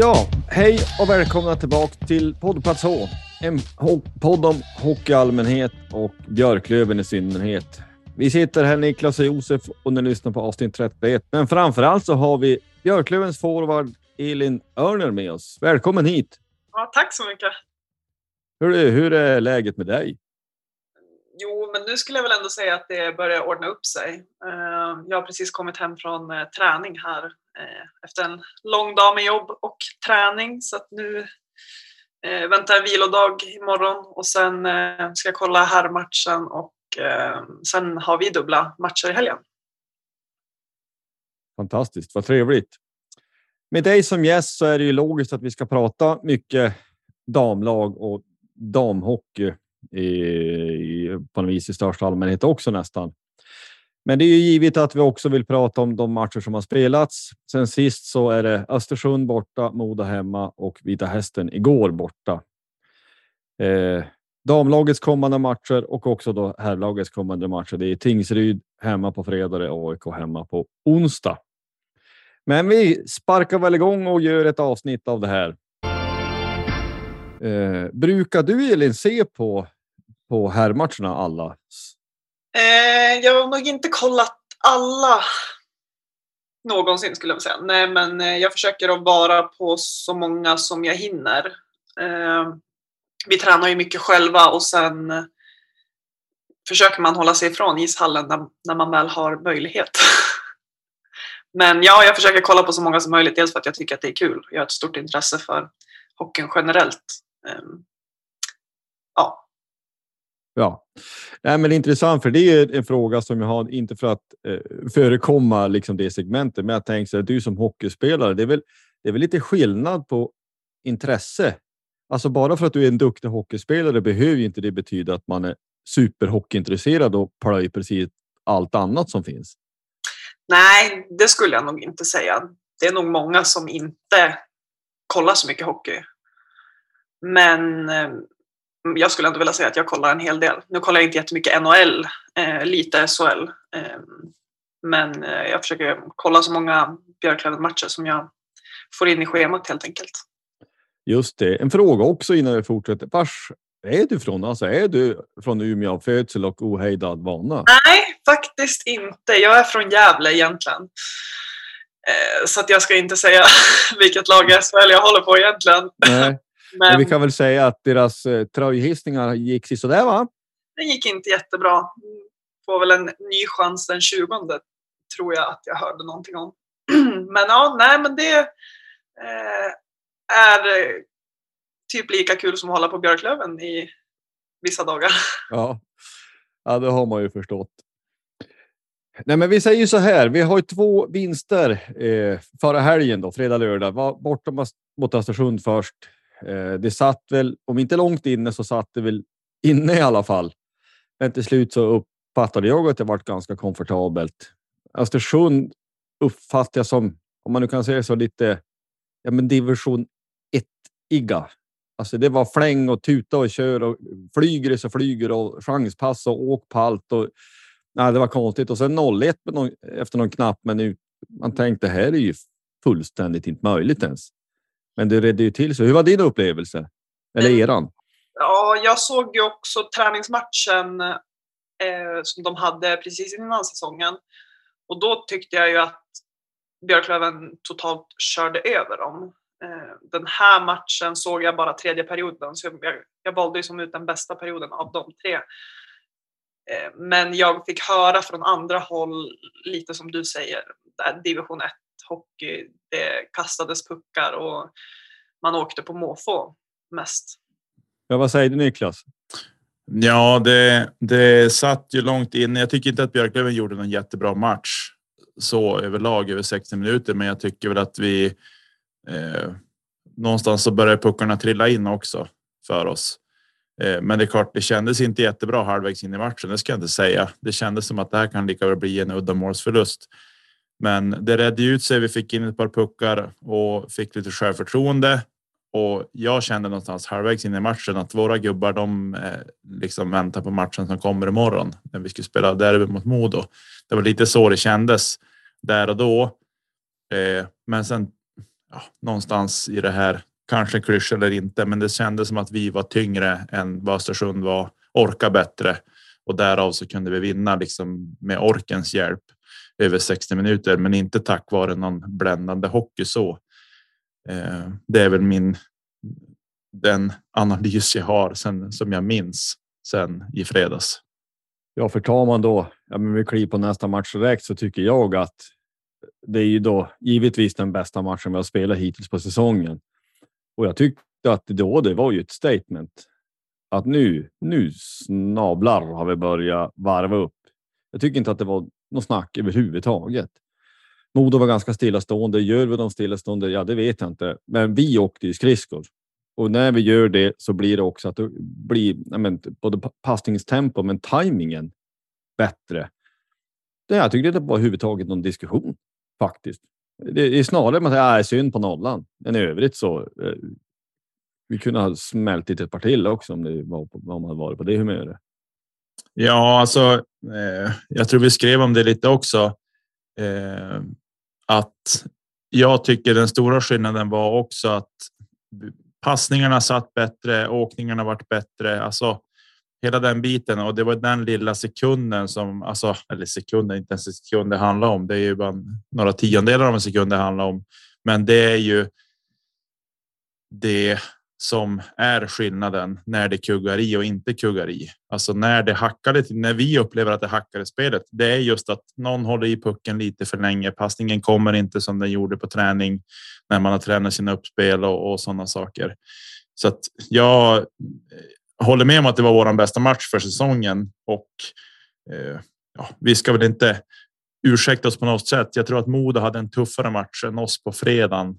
Ja, hej och välkomna tillbaka till Poddplats H. En podd om hockey i allmänhet och Björklöven i synnerhet. Vi sitter här, Niklas och Josef, och ni lyssnar på avsnitt 31. Men framför allt så har vi Björklövens forward Elin Örner med oss. Välkommen hit! Ja, tack så mycket. Hur är, hur är läget med dig? Jo, men nu skulle jag väl ändå säga att det börjar ordna upp sig. Eh, Jag har precis kommit hem från eh, träning här eh, efter en lång dag med jobb och träning. Så att nu eh, väntar en vilodag imorgon och sen eh, ska jag kolla herrmatchen och eh, sen har vi dubbla matcher i helgen. Fantastiskt, vad trevligt. Med dig som gäst så är det ju logiskt att vi ska prata mycket damlag och damhockey i, i, på något vis i största allmänhet också nästan. Men det är ju givet att vi också vill prata om de matcher som har spelats. Sen sist så är det Östersund borta, Moda hemma och Vita Hästen igår borta. Eh, damlagets kommande matcher och också då herrlagets kommande matcher. Det är Tingsryd hemma på fredag och AIK hemma på onsdag. Men vi sparkar väl igång och gör ett avsnitt av det här. Eh, brukar du Elin se på, på herrmatcherna alla? Eh, jag har nog inte kollat alla någonsin skulle jag säga. Nej, men eh, jag försöker att vara på så många som jag hinner. Eh, vi tränar ju mycket själva och sen försöker man hålla sig ifrån ishallen när, när man väl har möjlighet. men ja, jag försöker kolla på så många som möjligt. Dels för att jag tycker att det är kul. Jag har ett stort intresse för hockeyn generellt. Eh, ja, Ja, Nej, men intressant för det är en fråga som jag har, inte för att eh, förekomma liksom det segmentet, men jag tänker så här, du som hockeyspelare, det är väl, det är väl lite skillnad på intresse. Alltså bara för att du är en duktig hockeyspelare behöver ju inte det betyda att man är superhockeyintresserad och plöjer precis allt annat som finns. Nej, det skulle jag nog inte säga. Det är nog många som inte kollar så mycket hockey. Men eh, jag skulle ändå vilja säga att jag kollar en hel del. Nu kollar jag inte jättemycket NHL, eh, lite SHL. Eh, men jag försöker kolla så många Björklöven-matcher som jag får in i schemat helt enkelt. Just det. En fråga också innan vi fortsätter. Vars är du från? Alltså är du från Umeå av födsel och ohejdad vana? Nej, faktiskt inte. Jag är från Gävle egentligen. Så att jag ska inte säga vilket lag SHL jag håller på egentligen. Nej. Men Men vi kan väl säga att deras eh, tröjhissningar gick sådär va? det gick inte jättebra. Får väl en ny chans den 20 tror jag att jag hörde någonting om. Men ja, nej men det eh, är typ lika kul som att hålla på Björklöven i vissa dagar. Ja. ja, det har man ju förstått. Nej, men vi säger så här. Vi har ju två vinster eh, förra helgen, då, fredag, lördag. Var borta mot Östersund först. Eh, det satt väl, om inte långt inne, så satt det väl inne i alla fall. Men till slut så uppfattade jag att det varit ganska komfortabelt. Östersund uppfattar jag som, om man nu kan säga så, lite ja, men division 1-igga. Alltså det var fläng och tuta och kör och flyger så flyger och chanspass och åk på allt. Och, nej, det var konstigt. Och sen 0-1 någon, efter någon knapp minut. Man tänkte här är ju fullständigt inte möjligt ens. Men det redde ju till sig. Hur var din upplevelse? Eller mm. eran? Ja, jag såg ju också träningsmatchen eh, som de hade precis innan säsongen. Och då tyckte jag ju att Björklöven totalt körde över dem. Eh, den här matchen såg jag bara tredje perioden, så jag, jag valde ju som ut den bästa perioden av de tre. Eh, men jag fick höra från andra håll, lite som du säger, division 1 hockey, det kastades puckar och man åkte på måfå mest. Ja, vad säger du Niklas? Ja, det, det satt ju långt inne. Jag tycker inte att Björklöven gjorde någon jättebra match så överlag över 60 minuter, men jag tycker väl att vi eh, någonstans så börjar puckarna trilla in också för oss. Eh, men det är klart, det kändes inte jättebra halvvägs in i matchen. Det ska jag inte säga. Det kändes som att det här kan lika väl bli en uddamålsförlust. Men det redde ut sig. Vi fick in ett par puckar och fick lite självförtroende och jag kände någonstans halvvägs in i matchen att våra gubbar, de eh, liksom väntar på matchen som kommer imorgon när vi skulle spela derby mot Modo. Det var lite så det kändes där och då. Eh, men sen ja, någonstans i det här, kanske klyscha eller inte, men det kändes som att vi var tyngre än vad Östersund var, orka bättre och därav så kunde vi vinna liksom med orkens hjälp över 60 minuter, men inte tack vare någon bländande hockey så. Eh, det är väl min den analys jag har sen som jag minns sen i fredags. Ja, för tar man då, ja, men vi kliver på nästa match direkt så tycker jag att det är ju då givetvis den bästa matchen vi har spelat hittills på säsongen. Och jag tyckte att då det var ju ett statement att nu, nu snablar har vi börjat varva upp. Jag tycker inte att det var något snack överhuvudtaget. Modo var ganska stillastående. Gör vi dem stillastående? Ja, det vet jag inte. Men vi åkte ju skridskor och när vi gör det så blir det också att det blir men, både passningstempo men tajmingen bättre. Det jag tycker inte var överhuvudtaget någon diskussion faktiskt. Det är snarare man säger är synd på nollan. än i övrigt så. Eh, vi kunde ha smält ett par till också om det var på, om man hade varit på det humöret. Ja, alltså. Eh, jag tror vi skrev om det lite också. Eh, att jag tycker den stora skillnaden var också att passningarna satt bättre, åkningarna vart bättre. Alltså hela den biten och det var den lilla sekunden som alltså eller sekunden, inte ens en sekund det handlar om. Det är ju bara några tiondelar av en sekund det handlar om, men det är ju. Det som är skillnaden när det kuggar i och inte kuggar i. Alltså när det hackar lite, när vi upplever att det hackar i spelet. Det är just att någon håller i pucken lite för länge. Passningen kommer inte som den gjorde på träning när man har tränat sina uppspel och, och sådana saker. Så att jag eh, håller med om att det var vår bästa match för säsongen och eh, ja, vi ska väl inte ursäkta oss på något sätt. Jag tror att Modo hade en tuffare match än oss på fredagen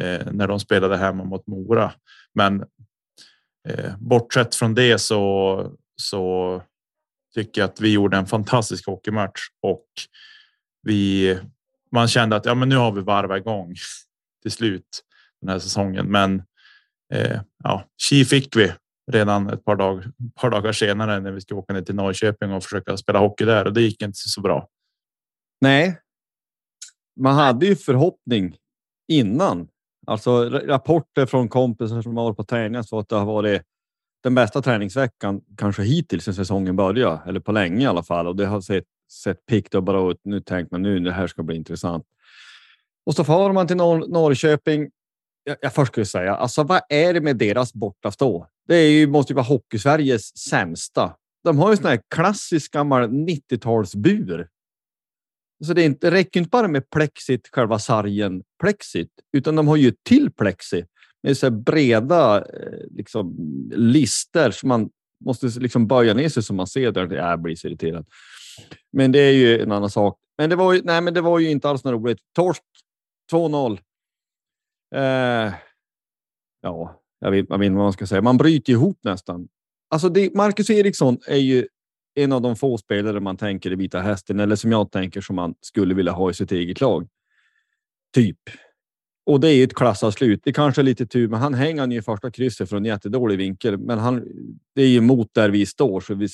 Eh, när de spelade hemma mot Mora. Men eh, bortsett från det så så tycker jag att vi gjorde en fantastisk hockeymatch och vi man kände att ja, men nu har vi varvat igång till slut den här säsongen. Men eh, ja, chi fick vi redan ett par, dag, par dagar senare när vi ska åka ner till Norrköping och försöka spela hockey där och det gick inte så bra. Nej, man hade ju förhoppning innan Alltså rapporter från kompisar som har varit på träningar så att det har varit den bästa träningsveckan kanske hittills sen säsongen började eller på länge i alla fall. Och det har sett, sett pikt och bra ut. Nu tänker man nu det här ska bli intressant. Och så far man till Nor Norrköping. Jag, jag först skulle säga, alltså vad är det med deras bortastå? Det är ju, måste ju vara Hockeysveriges sämsta. De har ju sån här klassisk gammal 90-talsbur så det, är inte, det räcker inte bara med plexit, själva sargen plexit, utan de har ju till plexi med så breda eh, liksom, lister som man måste liksom böja ner sig så man ser där. Jag blir så irriterad. Men det är ju en annan sak. Men det var ju, nej, men det var ju inte alls något roligt. Torsk 2-0. Eh, ja, jag vet, jag vet inte vad man ska säga. Man bryter ihop nästan. Alltså, det, Marcus Eriksson är ju en av de få spelare man tänker i Vita Hästen, eller som jag tänker som man skulle vilja ha i sitt eget lag. Typ. Och det är ett klassavslut. Det kanske är lite tur, men han hänger ju i första krysset från jättedålig vinkel. Men han, det är ju mot där vi står, så vi,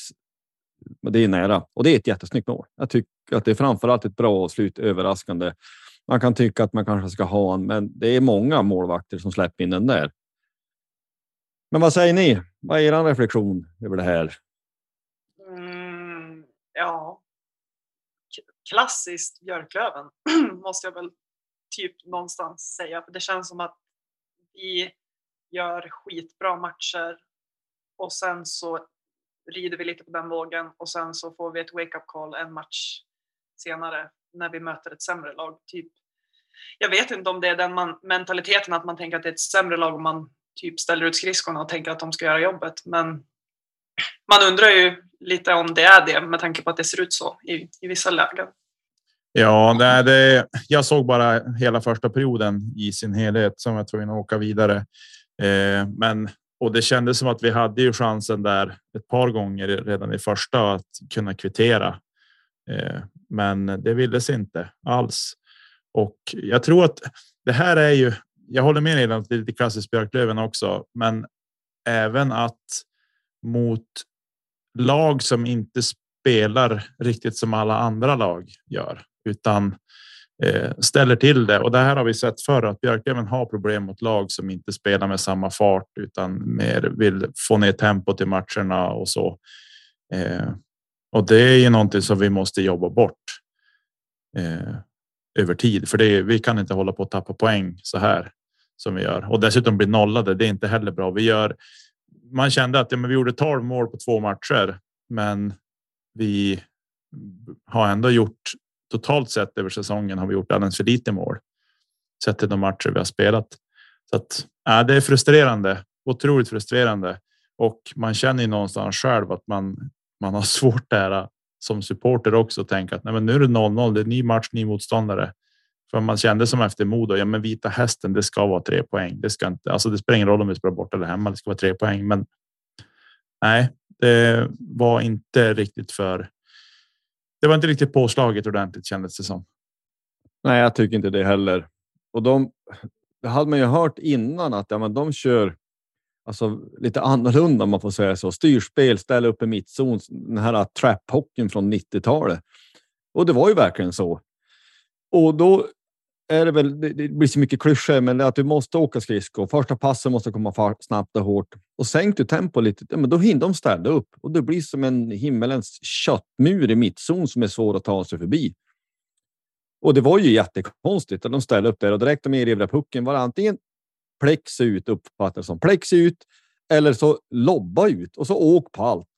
det är nära och det är ett jättesnyggt mål. Jag tycker att det är framförallt ett bra avslut, överraskande. Man kan tycka att man kanske ska ha en, men det är många målvakter som släpper in den där. Men vad säger ni? Vad är er reflektion över det här? Ja. Klassiskt Björklöven måste jag väl typ någonstans säga. För det känns som att vi gör skitbra matcher och sen så rider vi lite på den vågen och sen så får vi ett wake-up call en match senare när vi möter ett sämre lag. Typ. Jag vet inte om det är den man, mentaliteten att man tänker att det är ett sämre lag om man typ ställer ut skridskorna och tänker att de ska göra jobbet. Men man undrar ju lite om det är det med tanke på att det ser ut så i, i vissa lägen. Ja, det, det, jag såg bara hela första perioden i sin helhet som jag tvungen att åka vidare. Eh, men och det kändes som att vi hade ju chansen där ett par gånger redan i första att kunna kvittera. Eh, men det ville sig inte alls. Och jag tror att det här är ju. Jag håller med dig att det är lite klassiskt Björklöven också, men även att mot lag som inte spelar riktigt som alla andra lag gör, utan eh, ställer till det. Och det här har vi sett förr att Björklöven har problem mot lag som inte spelar med samma fart utan mer vill få ner tempot i matcherna och så. Eh, och det är ju någonting som vi måste jobba bort. Eh, över tid, för det är, vi kan inte hålla på att tappa poäng så här som vi gör och dessutom bli nollade. Det är inte heller bra. Vi gör. Man kände att ja, men vi gjorde 12 mål på två matcher, men vi har ändå gjort totalt sett över säsongen har vi gjort alldeles för lite mål. Sett till de matcher vi har spelat. Så att ja, det är frustrerande, otroligt frustrerande och man känner ju någonstans själv att man man har svårt där som supporter också att tänka att nej, men nu är det 0-0. Det är ny match, ny motståndare. För man kände som efter Modo. Ja, men vita hästen. Det ska vara tre poäng. Det ska inte. Alltså, det spelar ingen roll om vi spelar bort eller hemma. Det ska vara tre poäng, men. Nej, det var inte riktigt för. Det var inte riktigt påslaget ordentligt kändes det som. Nej, jag tycker inte det heller. Och de det hade man ju hört innan att ja, men de kör alltså lite annorlunda om man får säga så. Styrspel, ställa upp i mittzon, den här trap-hockeyn från 90-talet. Och det var ju verkligen så. Och då är det väl, det blir så mycket klyschor, men att du måste åka skridskor. Första passen måste komma snabbt och hårt. Och sänk du tempo lite, ja, men då hinner de ställa upp. Och det blir som en himmelens köttmur i mittzon som är svår att ta sig förbi. Och det var ju jättekonstigt att de ställde upp där och direkt de erövrade pucken var antingen plex ut uppfattas som plex ut eller så lobba ut och så åk på allt.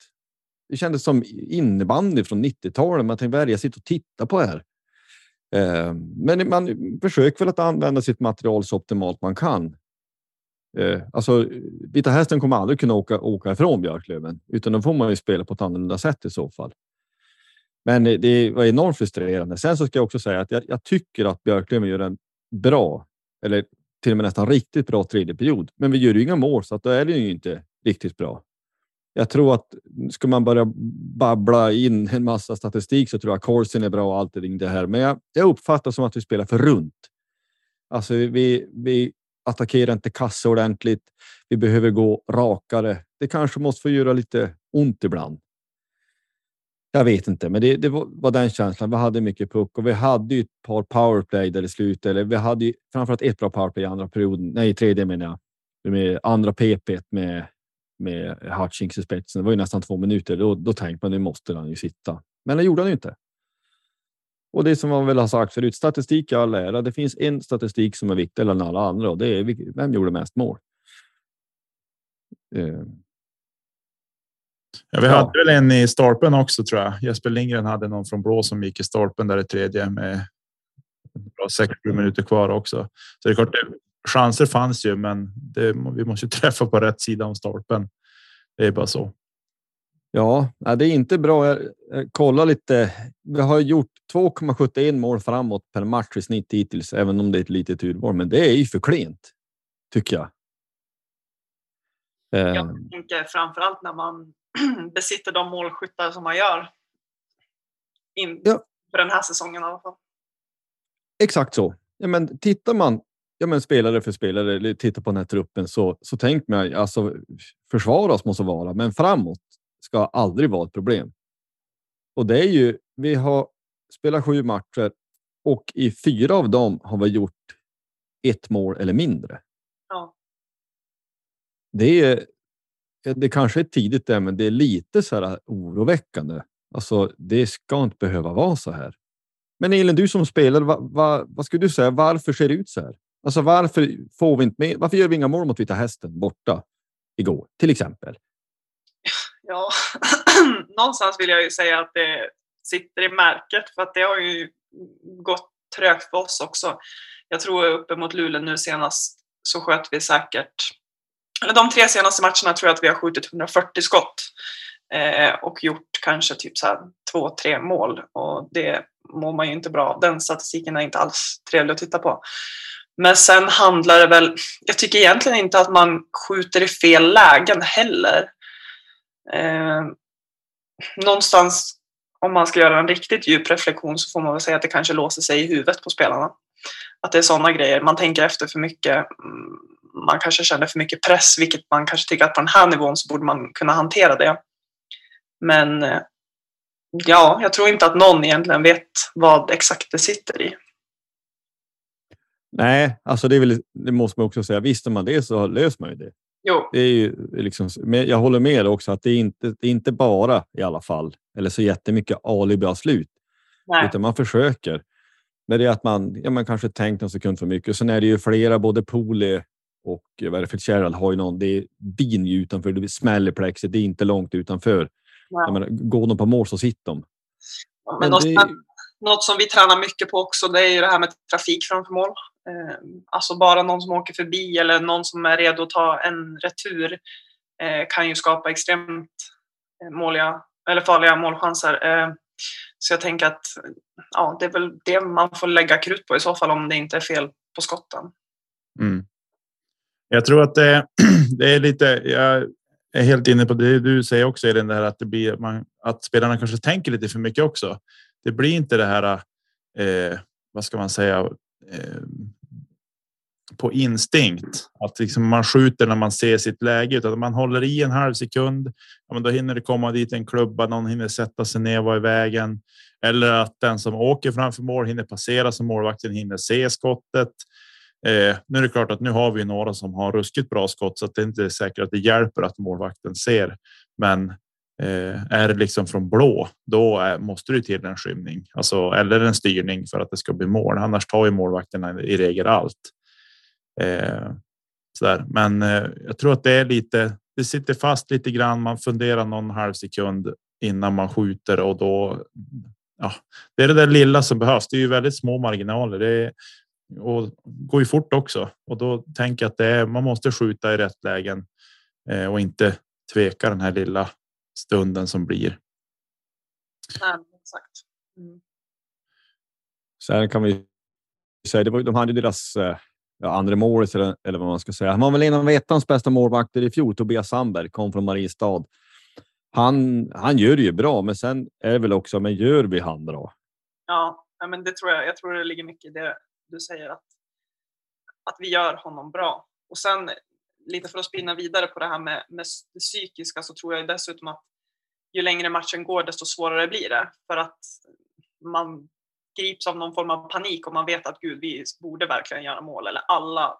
Det kändes som innebandy från 90-talet. Man tänkte, vad är det jag sitter och tittar på här? Eh, men man försöker väl att använda sitt material så optimalt man kan. Eh, alltså, Vita Hästen kommer aldrig kunna åka, åka ifrån Björklöven, utan då får man ju spela på ett annorlunda sätt i så fall. Men det var enormt frustrerande. Sen så ska jag också säga att jag, jag tycker att Björklöven gör en bra, eller till och med nästan riktigt bra tredje period. Men vi gör ju inga mål så att då är det ju inte riktigt bra. Jag tror att ska man börja babbla in en massa statistik så tror jag korsen är bra och allt det här. Men jag, jag uppfattar som att vi spelar för runt. Alltså vi, vi attackerar inte kassa ordentligt. Vi behöver gå rakare. Det kanske måste få göra lite ont ibland. Jag vet inte, men det, det var, den känslan. Vi hade mycket puck och vi hade ju ett par powerplay där i slutet. Eller vi hade ju framförallt ett bra powerplay i andra perioden. Nej, tredje menar jag. Med andra PP med med Hutchings i spetsen. Det var ju nästan två minuter. Då, då tänkte man nu måste han ju sitta, men det gjorde han ju inte. Och det som man väl har sagt förut, statistik i all ära. Det finns en statistik som är viktigare än alla andra och det är vem gjorde mest mål. Uh, Ja, vi hade väl en i stolpen också tror jag. Jesper Lindgren hade någon från Blå som gick i stolpen där i tredje med sex minuter kvar också. Så det är klart, chanser fanns ju, men det, vi måste träffa på rätt sida om stolpen. Det är bara så. Ja, det är inte bra. Jag kollar lite. Vi har gjort 2,71 mål framåt per match i snitt hittills, även om det är ett litet urval. Men det är ju för klent, tycker jag. Jag eh. tänker framför allt när man besitter de målskyttar som man gör. In ja. För den här säsongen i alla fall. Exakt så. Ja, men tittar man ja, men spelare för spelare, eller tittar på den här truppen så, så tänk mig alltså försvaras måste vara, men framåt ska aldrig vara ett problem. Och det är ju, vi har spelat sju matcher och i fyra av dem har vi gjort ett mål eller mindre. Ja. Det är. Det kanske är tidigt där, men det är lite så här oroväckande. Alltså, det ska inte behöva vara så här. Men Elin, du som spelare, vad, vad, vad skulle du säga? Varför ser det ut så här? Alltså varför får vi inte med? Varför gör vi inga mål mot Vita Hästen borta igår till exempel? Ja, någonstans vill jag ju säga att det sitter i märket för att det har ju gått trögt för oss också. Jag tror uppe mot Luleå nu senast så sköt vi säkert, eller de tre senaste matcherna tror jag att vi har skjutit 140 skott eh, och gjort kanske typ så här två, tre mål och det mår man ju inte bra av. Den statistiken är inte alls trevlig att titta på. Men sen handlar det väl, jag tycker egentligen inte att man skjuter i fel lägen heller. Eh, någonstans om man ska göra en riktigt djup reflektion så får man väl säga att det kanske låser sig i huvudet på spelarna. Att det är sådana grejer. Man tänker efter för mycket. Mm, man kanske känner för mycket press, vilket man kanske tycker att på den här nivån så borde man kunna hantera det. Men eh, ja, jag tror inte att någon egentligen vet vad exakt det sitter i. Nej, alltså det, väl, det, måste man också säga. Visste man det så löser man ju det. Jo. Det är ju liksom, men jag håller med också att det är inte, det är inte bara i alla fall eller så jättemycket alibi-slut, utan man försöker. Men det är att man, ja, man kanske tänkt en sekund för mycket. Sen är det ju flera, både Poli och vad är det, Fitzgerald har ju någon. Det är bin utanför, det smäller plexet. Det är inte långt utanför. Ja. Menar, går de på mål så sitter de. men, men det... något som vi tränar mycket på också, det är ju det här med trafik framför mål. Eh, alltså bara någon som åker förbi eller någon som är redo att ta en retur eh, kan ju skapa extremt eh, måliga, eller farliga målchanser. Ehm, så jag tänker att ja, det är väl det man får lägga krut på i så fall om det inte är fel på skotten. Mm. Jag tror att det, det, är lite. Jag är helt inne på det du säger också, Elin, det här att det blir man, att spelarna kanske tänker lite för mycket också. Det blir inte det här. Eh, vad ska man säga? Eh, på instinkt att liksom man skjuter när man ser sitt läge utan man håller i en halv sekund. Ja, men då hinner det komma dit en klubba. Någon hinner sätta sig ner och vara i vägen eller att den som åker framför mål hinner passera så målvakten hinner se skottet. Eh, nu är det klart att nu har vi några som har ruskigt bra skott så att det inte är säkert att det hjälper att målvakten ser. Men eh, är det liksom från blå, då är, måste det till en skymning alltså, eller en styrning för att det ska bli mål. Annars tar ju målvakterna i regel allt. Eh, så Men eh, jag tror att det är lite. Det sitter fast lite grann. Man funderar någon halv sekund innan man skjuter och då. Ja, det är det där lilla som behövs. Det är ju väldigt små marginaler. Det är, och går ju fort också och då tänker jag att det är, man måste skjuta i rätt lägen eh, och inte tveka den här lilla stunden som blir. Exakt. Mm. Sen kan vi säga det var de hade deras eh, ja, andra målet eller, eller vad man ska säga. Han var väl en av ettans bästa målvakter i fjol. Tobias Sandberg kom från Mariestad. Han, han gör det ju bra, men sen är det väl också, men gör vi han bra? Ja, men det tror jag. Jag tror det ligger mycket i det du säger att, att vi gör honom bra. Och sen lite för att spinna vidare på det här med, med det psykiska så tror jag dessutom att ju längre matchen går desto svårare blir det för att man grips av någon form av panik och man vet att gud, vi borde verkligen göra mål eller alla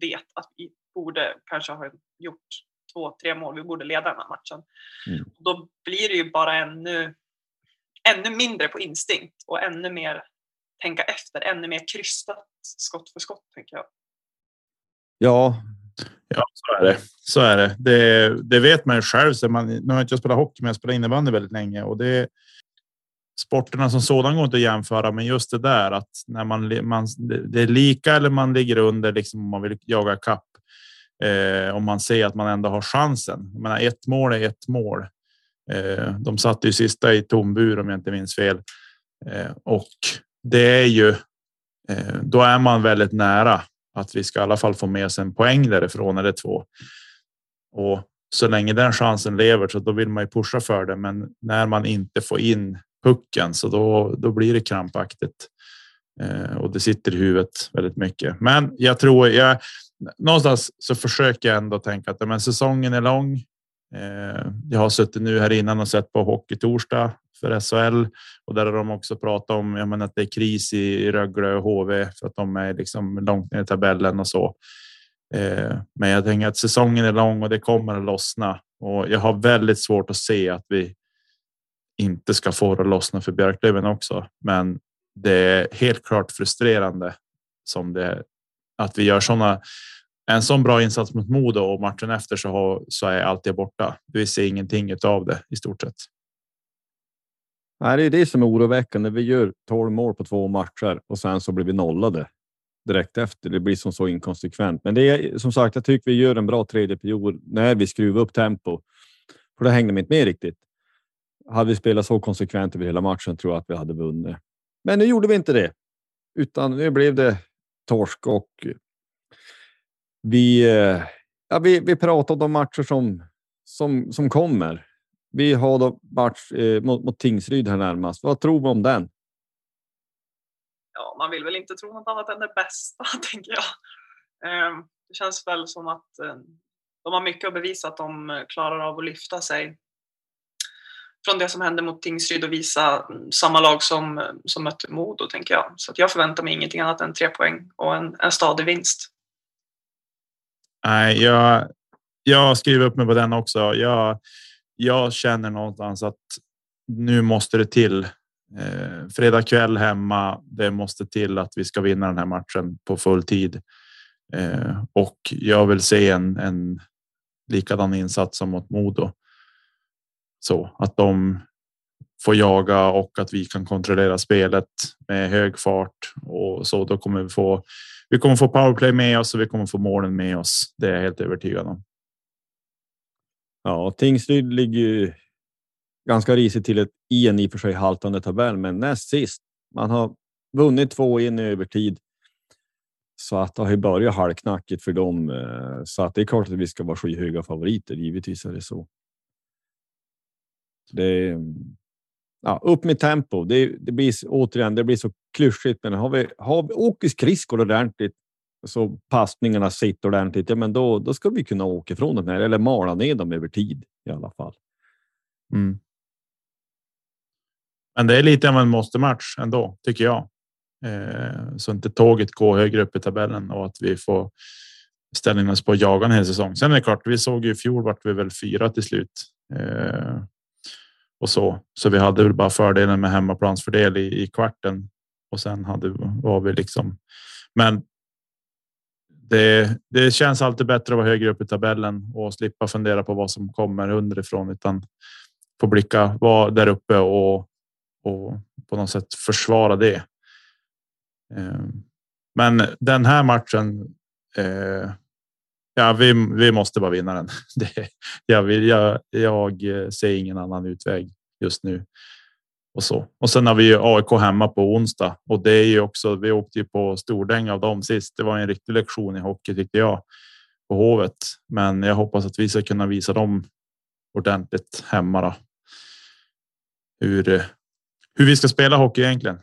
vet att vi borde kanske ha gjort två, tre mål. Vi borde leda den här matchen. Mm. Då blir det ju bara ännu, ännu mindre på instinkt och ännu mer tänka efter, ännu mer krystat skott för skott, tänker jag. Ja. Ja, så är det. Så är det. Det, det vet man ju själv. Så man, nu har jag inte spelat hockey, men jag spelat innebandy väldigt länge och det, sporterna som sådan går inte att jämföra, men just det där att när man, man det är lika eller man ligger under liksom om man vill jaga kapp. Eh, om man ser att man ändå har chansen. Jag menar, ett mål är ett mål. Eh, de satte ju sista i tom bur om jag inte minns fel. Eh, och det är ju, eh, då är man väldigt nära att vi ska i alla fall få med sig en poäng därifrån eller två. Och så länge den chansen lever så då vill man ju pusha för det. Men när man inte får in pucken så då, då blir det krampaktigt. Eh, och det sitter i huvudet väldigt mycket. Men jag tror jag någonstans så försöker jag ändå tänka att men säsongen är lång. Eh, jag har suttit nu här innan och sett på Hockey Torsdag för SHL och där har de också pratat om jag menar, att det är kris i Rögle och HV för att de är liksom långt ner i tabellen och så. Eh, men jag tänker att säsongen är lång och det kommer att lossna och jag har väldigt svårt att se att vi inte ska få det att lossna för Björklöven också. Men det är helt klart frustrerande som det att vi gör sådana. En sån bra insats mot Modo och matchen efter så, har, så är allt det borta. Vi ser ingenting av det i stort sett. Nej, det är det som är oroväckande. Vi gör 12 mål på två matcher och sen så blir vi nollade direkt efter. Det blir som så inkonsekvent. Men det är som sagt, jag tycker vi gör en bra tredje period när vi skruvar upp tempo. För det hängde de inte med riktigt. Hade vi spelat så konsekvent över hela matchen tror jag att vi hade vunnit. Men nu gjorde vi inte det, utan nu blev det torsk och vi. Ja, vi, vi pratade om matcher som som som kommer. Vi har då match eh, mot, mot Tingsryd här närmast. Vad tror vi om den? Ja, man vill väl inte tro något annat än det bästa, tänker jag. Eh, det känns väl som att eh, de har mycket att bevisa att de klarar av att lyfta sig från det som hände mot Tingsryd och visa mm, samma lag som, som mötte Modo, tänker jag. Så att jag förväntar mig ingenting annat än tre poäng och en, en stadig vinst. Nej, jag, jag skriver upp mig på den också. Jag, jag känner någonstans att nu måste det till. Eh, fredag kväll hemma. Det måste till att vi ska vinna den här matchen på full tid. Eh, och jag vill se en, en likadan insats som mot Modo så att de får jaga och att vi kan kontrollera spelet med hög fart och så. Då kommer vi få. Vi kommer få powerplay med oss och vi kommer få målen med oss. Det är jag helt övertygad om. Ja, Tingsryd ligger ju ganska risigt till ett i en i och för sig haltande tabell, men näst sist. Man har vunnit två in i övertid. Så att det har ju börjat halvknackigt för dem. Eh, så att det är klart att vi ska vara skyhöga favoriter. Givetvis är det så. Det ja, upp med tempo. Det, det blir återigen, det blir så klyschigt, men har vi, har vi åker skridskor ordentligt så passningarna sitter ordentligt, ja, men då, då ska vi kunna åka ifrån dem här eller mala ner dem över tid i alla fall. Mm. Men det är lite av en måste match ändå tycker jag. Eh, så inte tåget går högre upp i tabellen och att vi får ställa in oss på att jaga en hel säsong. Sen är det klart, vi såg ju i fjol vart vi väl fyra till slut. Eh, och så. Så vi hade väl bara fördelen med hemmaplansfördel i, i kvarten och sen hade var vi liksom. Men. Det, det känns alltid bättre att vara högre upp i tabellen och slippa fundera på vad som kommer underifrån utan få blicka var där uppe och, och på något sätt försvara det. Eh, men den här matchen. Eh, Ja, vi, vi måste bara vinna den. Det, jag, vill, jag, jag eh, ser ingen annan utväg just nu. Och så. Och sen har vi ju AIK hemma på onsdag och det är ju också. Vi åkte ju på stordäng av dem sist. Det var en riktig lektion i hockey tyckte jag på Hovet, men jag hoppas att vi ska kunna visa dem ordentligt hemma. Då. Hur, eh, hur vi ska spela hockey egentligen.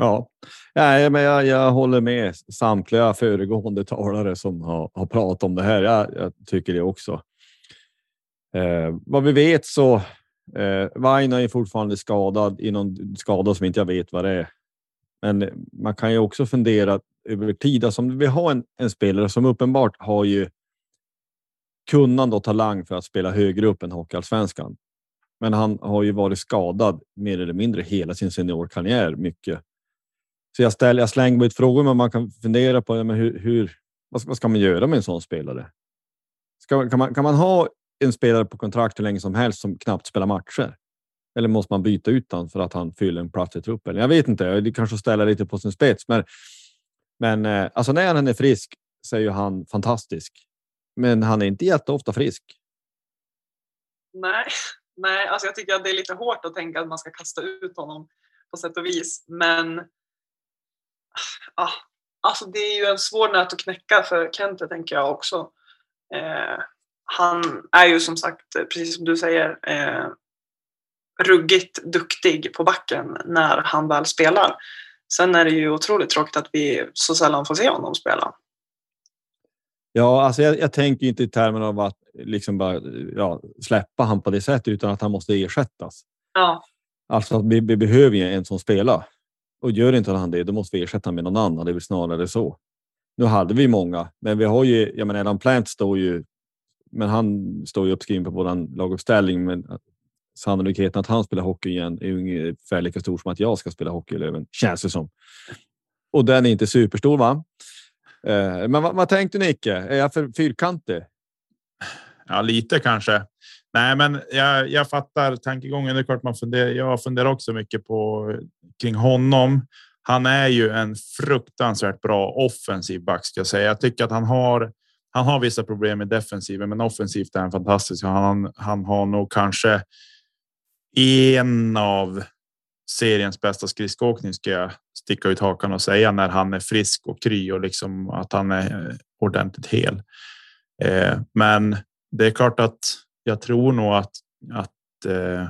Ja, Nej, men jag, jag håller med samtliga föregående talare som har, har pratat om det här. Jag, jag tycker det också. Eh, vad vi vet så eh, Vaina är fortfarande skadad i någon skada som inte jag vet vad det är. Men man kan ju också fundera över tid. Alltså om vi har en, en spelare som uppenbart har ju kunnande och talang för att spela högre upp än Hockeyallsvenskan. Men han har ju varit skadad mer eller mindre hela sin seniorkarriär mycket. Så jag ställer, jag slänger ut frågor, men man kan fundera på men hur, hur vad, ska, vad ska man göra med en sån spelare? Ska, kan, man, kan man ha en spelare på kontrakt hur länge som helst som knappt spelar matcher? Eller måste man byta ut honom för att han fyller en plats i truppen? Jag vet inte. Det kanske ställer lite på sin spets, men. Men eh, alltså när han är frisk så är ju han fantastisk. Men han är inte jätteofta frisk. Nej, nej, alltså jag tycker att det är lite hårt att tänka att man ska kasta ut honom på sätt och vis. Men ah, alltså det är ju en svår nöt att knäcka för Kente tänker jag också. Eh, han är ju som sagt, precis som du säger, eh, ruggigt duktig på backen när han väl spelar. Sen är det ju otroligt tråkigt att vi så sällan får se honom spela. Ja, alltså jag, jag tänker inte i termer av att liksom bara ja, släppa han på det sättet utan att han måste ersättas. Ja. Alltså att vi, vi behöver ju en som spelar och gör inte han det, då måste vi ersätta med någon annan. Det är väl snarare så. Nu hade vi många, men vi har ju. Jag menar, Adam Plant står ju, men han står ju uppskriven på vår laguppställning. Men sannolikheten att han spelar hockey igen är ungefär lika stor som att jag ska spela hockey i Löven, känns det som. Och den är inte superstor, va? Eh, men vad, vad tänkte Nicke? Är jag för fyrkantig? Ja, lite kanske. Nej, men jag, jag fattar tankegången. Det är klart man funderar. Jag funderar också mycket på kring honom. Han är ju en fruktansvärt bra offensiv back ska jag säga. Jag tycker att han har. Han har vissa problem med defensiven, men offensivt är han fantastisk. Han, han har nog kanske en av seriens bästa skridskoåkning ska jag sticka ut hakan och säga när han är frisk och kry och liksom att han är eh, ordentligt hel. Eh, men det är klart att jag tror nog att att eh,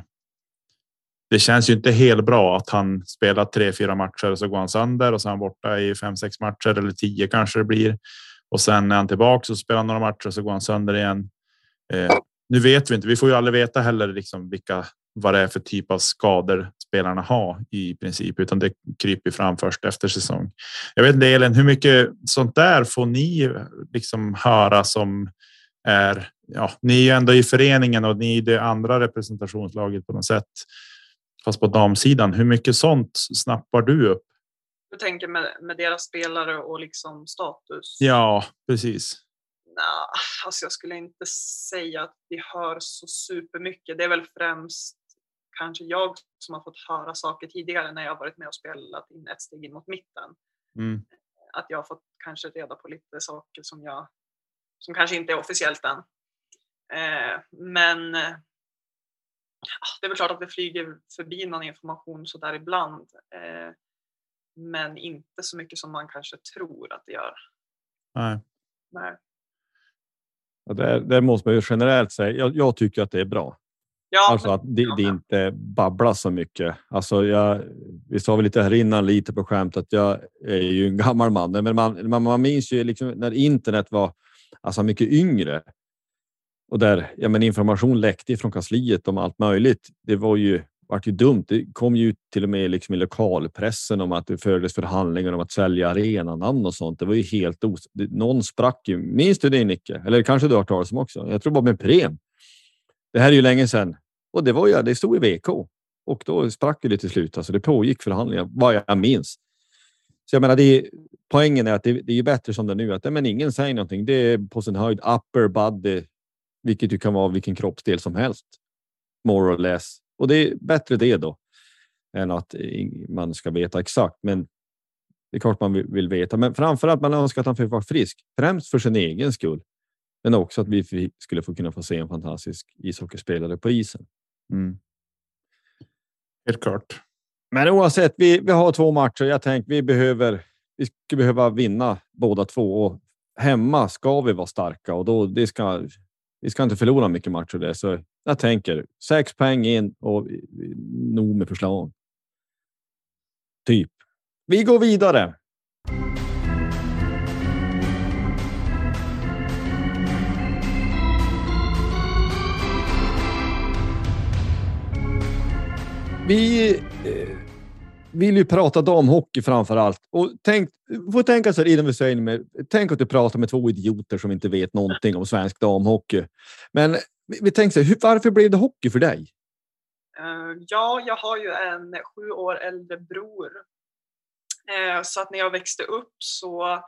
det känns ju inte helt bra att han spelar tre, fyra matcher och så går han sönder och så är han borta i fem, sex matcher eller tio kanske det blir. Och sen är han tillbaka och spelar några matcher och så går han sönder igen. Eh, nu vet vi inte. Vi får ju aldrig veta heller liksom vilka vad det är för typ av skador spelarna har i princip, utan det kryper fram först efter säsong. Jag vet inte Elin, hur mycket sånt där får ni liksom höra som är? Ja, ni är ju ändå i föreningen och ni är det andra representationslaget på något sätt. Fast på damsidan, hur mycket sånt snappar du upp? Du tänker med, med deras spelare och liksom status? Ja, precis. Nah, alltså jag skulle inte säga att vi hör så supermycket. Det är väl främst kanske jag som har fått höra saker tidigare när jag varit med och spelat in ett steg in mot mitten. Mm. Att jag har fått kanske reda på lite saker som jag som kanske inte är officiellt än. Eh, men eh, det är väl klart att det flyger förbi någon information så där ibland. Eh, men inte så mycket som man kanske tror att det gör. Nej. Nej. Det måste man ju generellt säga. Jag, jag tycker att det är bra. Ja, Alltså att det, det inte babblas så mycket. Alltså jag, vi sa väl lite här innan, lite på skämt, att jag är ju en gammal man. Men man, man, man minns ju liksom när internet var alltså mycket yngre och där ja, men information läckte från kansliet om allt möjligt. Det var ju vart ju dumt. Det kom ju till och med liksom i lokalpressen om att det fördes förhandlingar om att sälja arenanamn och sånt. Det var ju helt os... Någon sprack ju. Minns du det Nicke? Eller kanske du har hört talas om också? Jag tror bara med Prem. Det här är ju länge sedan och det var ju, det stod i VK och då sprack det till slut. Alltså det pågick förhandlingar vad jag minns. Så jag menar, det är, poängen är att det, det är bättre som det är nu. Att men ingen säger någonting. Det är på sin höjd upper body, vilket ju kan vara vilken kroppsdel som helst. More or less. Och det är bättre det då än att man ska veta exakt. Men det är klart man vill veta. Men framför allt man önskar att han får vara frisk, främst för sin egen skull. Men också att vi skulle få kunna få se en fantastisk ishockeyspelare på isen. Mm. Helt klart. Men oavsett, vi, vi har två matcher. Jag tänker vi behöver. Vi skulle behöva vinna båda två och hemma ska vi vara starka och då det ska. Vi ska inte förlora mycket matcher där, så jag tänker sex poäng in och nog med förslag. Typ. Vi går vidare. Vi eh, vill ju prata damhockey framför allt. Och tänk, får tänka så här innan vi säger med, Tänk att du pratar med två idioter som inte vet någonting om svensk damhockey. Men vi, vi tänker så här, hur, varför blev det hockey för dig? Uh, ja, jag har ju en sju år äldre bror. Uh, så att när jag växte upp så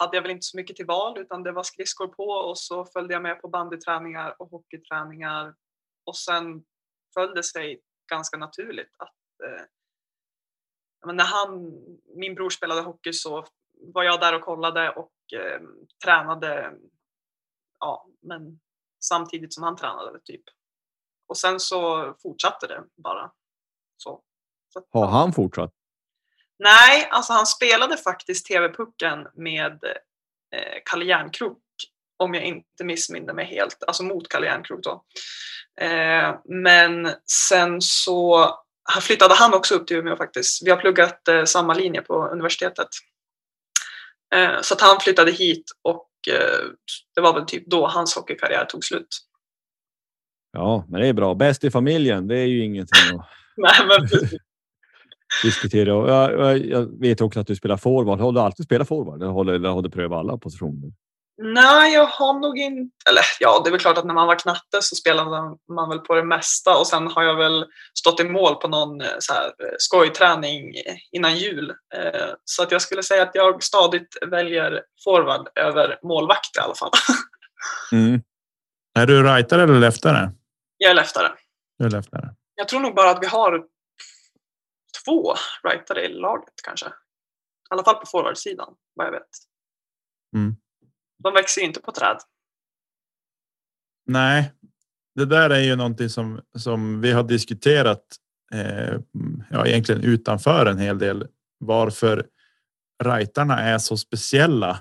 hade jag väl inte så mycket till val utan det var skridskor på och så följde jag med på bandyträningar och hockeyträningar. Och sen föll det sig ganska naturligt att eh, men när han, min bror spelade hockey så var jag där och kollade och eh, tränade ja, men samtidigt som han tränade typ. Och sen så fortsatte det bara. Så. så Har han fortsatt? Nej, alltså han spelade faktiskt TV-pucken med eh, Kalle Järnkrok om jag inte missminner mig helt, alltså mot Kalle Järnkrok då. Eh, men sen så han flyttade han också upp till Umeå faktiskt. Vi har pluggat eh, samma linje på universitetet. Eh, så att han flyttade hit och eh, det var väl typ då hans hockeykarriär tog slut. Ja, men det är bra. Bäst i familjen, det är ju ingenting att Nej, men diskutera. Jag, jag, jag vet också att du spelar forward. Har du alltid spelat forward eller har du, eller har du prövat alla positioner? Nej, jag har nog inte... Eller ja, det är väl klart att när man var knatte så spelade man väl på det mesta och sen har jag väl stått i mål på någon eh, så här, eh, skojträning innan jul. Eh, Så att jag skulle säga att jag stadigt väljer forward över målvakt i alla fall. Mm. Är du rightare eller leftare? Jag är leftare. Du är leftare. Jag tror nog bara att vi har två rightare i laget kanske. I alla fall på forwardsidan, vad jag vet. Mm. De växer ju inte på träd. Nej, det där är ju någonting som som vi har diskuterat. Eh, ja, egentligen utanför en hel del. Varför rajtarna är så speciella.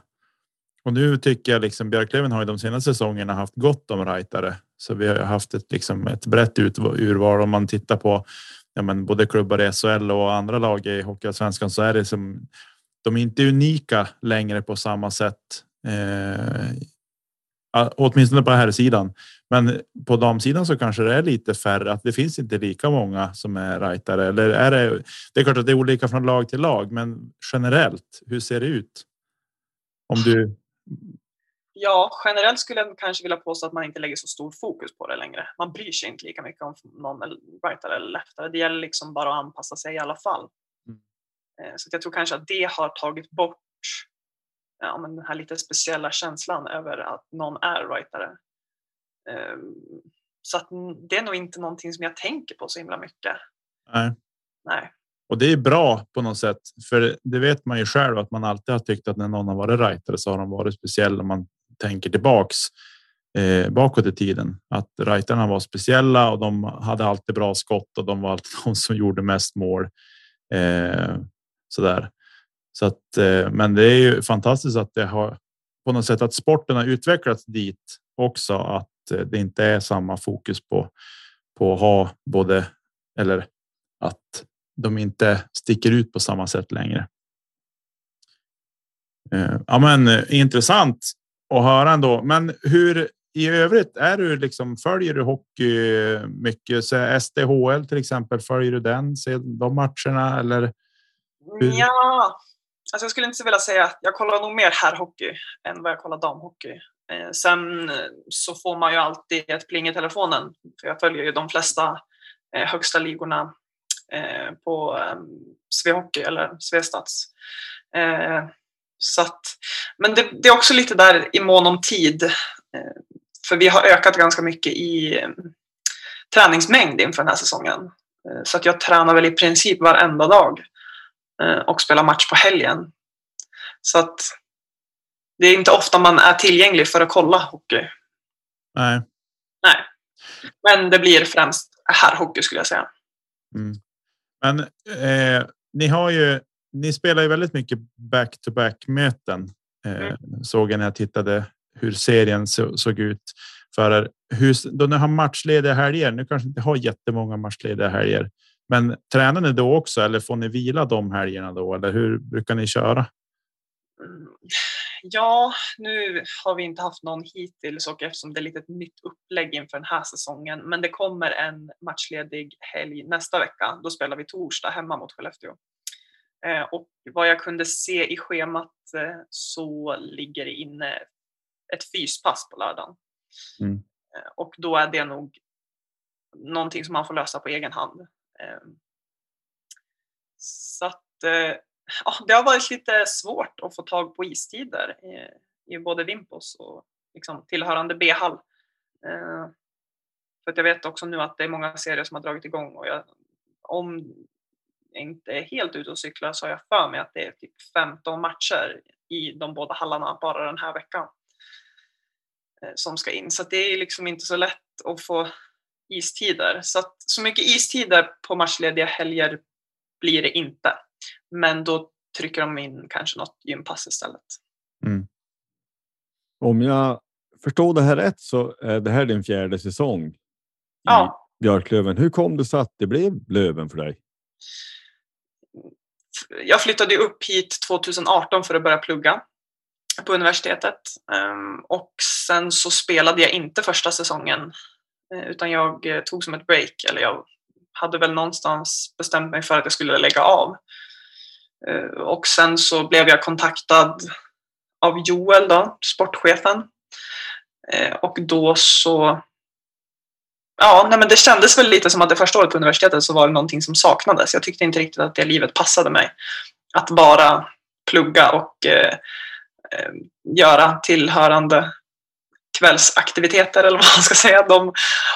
Och nu tycker jag liksom Björklöven har ju de senaste säsongerna haft gott om rajtare, så vi har haft ett liksom ett brett urval. Om man tittar på ja, men både klubbar i SHL och andra lag i Hockeyallsvenskan så är det som de är inte unika längre på samma sätt. Eh, åtminstone på här sidan. Men på damsidan så kanske det är lite färre, att det finns inte lika många som är rightare. Eller är det? Det är klart att det är olika från lag till lag, men generellt, hur ser det ut? Om du. Ja, generellt skulle jag kanske vilja påstå att man inte lägger så stor fokus på det längre. Man bryr sig inte lika mycket om någon är rightare eller leftare. Det gäller liksom bara att anpassa sig i alla fall. Mm. Eh, Så jag tror kanske att det har tagit bort ja, men den här lite speciella känslan över att någon är rightare. Ehm, Så att det är nog inte någonting som jag tänker på så himla mycket. Nej. Nej. Och det är bra på något sätt, för det vet man ju själv att man alltid har tyckt att när någon har varit rightare så har de varit speciell om man tänker tillbaks eh, bakåt i tiden. Att rightarna var speciella och de hade alltid bra skott och de var alltid de som gjorde mest mål. Eh, så där. Så att, eh, men det är ju fantastiskt att det har på något sätt att sporten har utvecklats dit också. Att eh, det inte är samma fokus på på att ha både eller att de inte sticker ut på samma sätt längre. Eh, ja, men eh, intressant att höra ändå. Men hur i övrigt är du liksom följer du hockey mycket? Så SDHL till exempel, följer du den? Ser de matcherna eller? Hur- Ja, alltså jag skulle inte vilja säga att jag kollar nog mer herrhockey än vad jag kollar damhockey. Eh, sen eh, så får man ju alltid ett pling i telefonen, för jag följer ju de flesta eh, högsta ligorna eh, på eh, Svehockey eller Svestads. Eh, så att, men det, det är också lite där i mån om tid, eh, för vi har ökat ganska mycket i ehm, träningsmängd inför den här säsongen. Så att jag tränar väl i princip varenda dag och spelar match på helgen. Så att det är inte ofta man är tillgänglig för att kolla hockey. Nej. Nej. Men det blir främst herrhockey skulle jag säga. Mm. Men eh, ni har ju. Ni spelar ju väldigt mycket back to back möten. Eh, Såg jag när jag tittade hur serien så, såg ut för er. Hur, då ni har matchlediga helger. Nu kanske inte har jättemånga matchlediga helger, men tränar ni då också eller får ni vila de helgerna då? Eller hur brukar ni köra? Ja, nu har vi inte haft någon hittills och eftersom det är lite ett nytt upplägg inför den här säsongen. Men det kommer en matchledig helg nästa vecka. Då spelar vi torsdag hemma mot Skellefteå. Eh, och vad jag kunde se i schemat eh, så ligger det inne ett fyspass på lördagen. Mm. Eh, och då är det nog någonting som man får lösa på egen hand. Ehm, så att eh, ja, det har varit lite svårt att få tag på istider i, både Vimpos och liksom tillhörande B-hall. Ehm, för att jag vet också nu att det är många serier som har dragit igång och jag, om jag inte är helt ute och cyklar så har jag för mig att det är typ 15 matcher i de båda hallarna bara den här veckan. Eh, som ska in. Så det är liksom inte så lätt att få istider. Så, att, så mycket istider på matchlediga helger blir det inte. Men då trycker de in kanske något gympass istället. Mm. Om jag förstår det här rätt så är det här din fjärde säsong i Ja. Björklöven. Hur kom det sig att det blev Löven för dig? Jag flyttade upp hit 2018 för att börja plugga på universitetet. Ehm, Och sen så spelade jag inte första säsongen Eh, utan jag eh, tog som ett break. Eller jag hade väl någonstans bestämt mig för att jag skulle lägga av. Eh, och sen så blev jag kontaktad av Joel, då, sportchefen. Och då så... Ja, nej men det kändes väl lite som att det första året på universitetet så var det någonting som saknades. Jag tyckte inte riktigt att det livet passade mig. Att bara plugga och eh, göra tillhörande kvällsaktiviteter eller vad man ska säga. De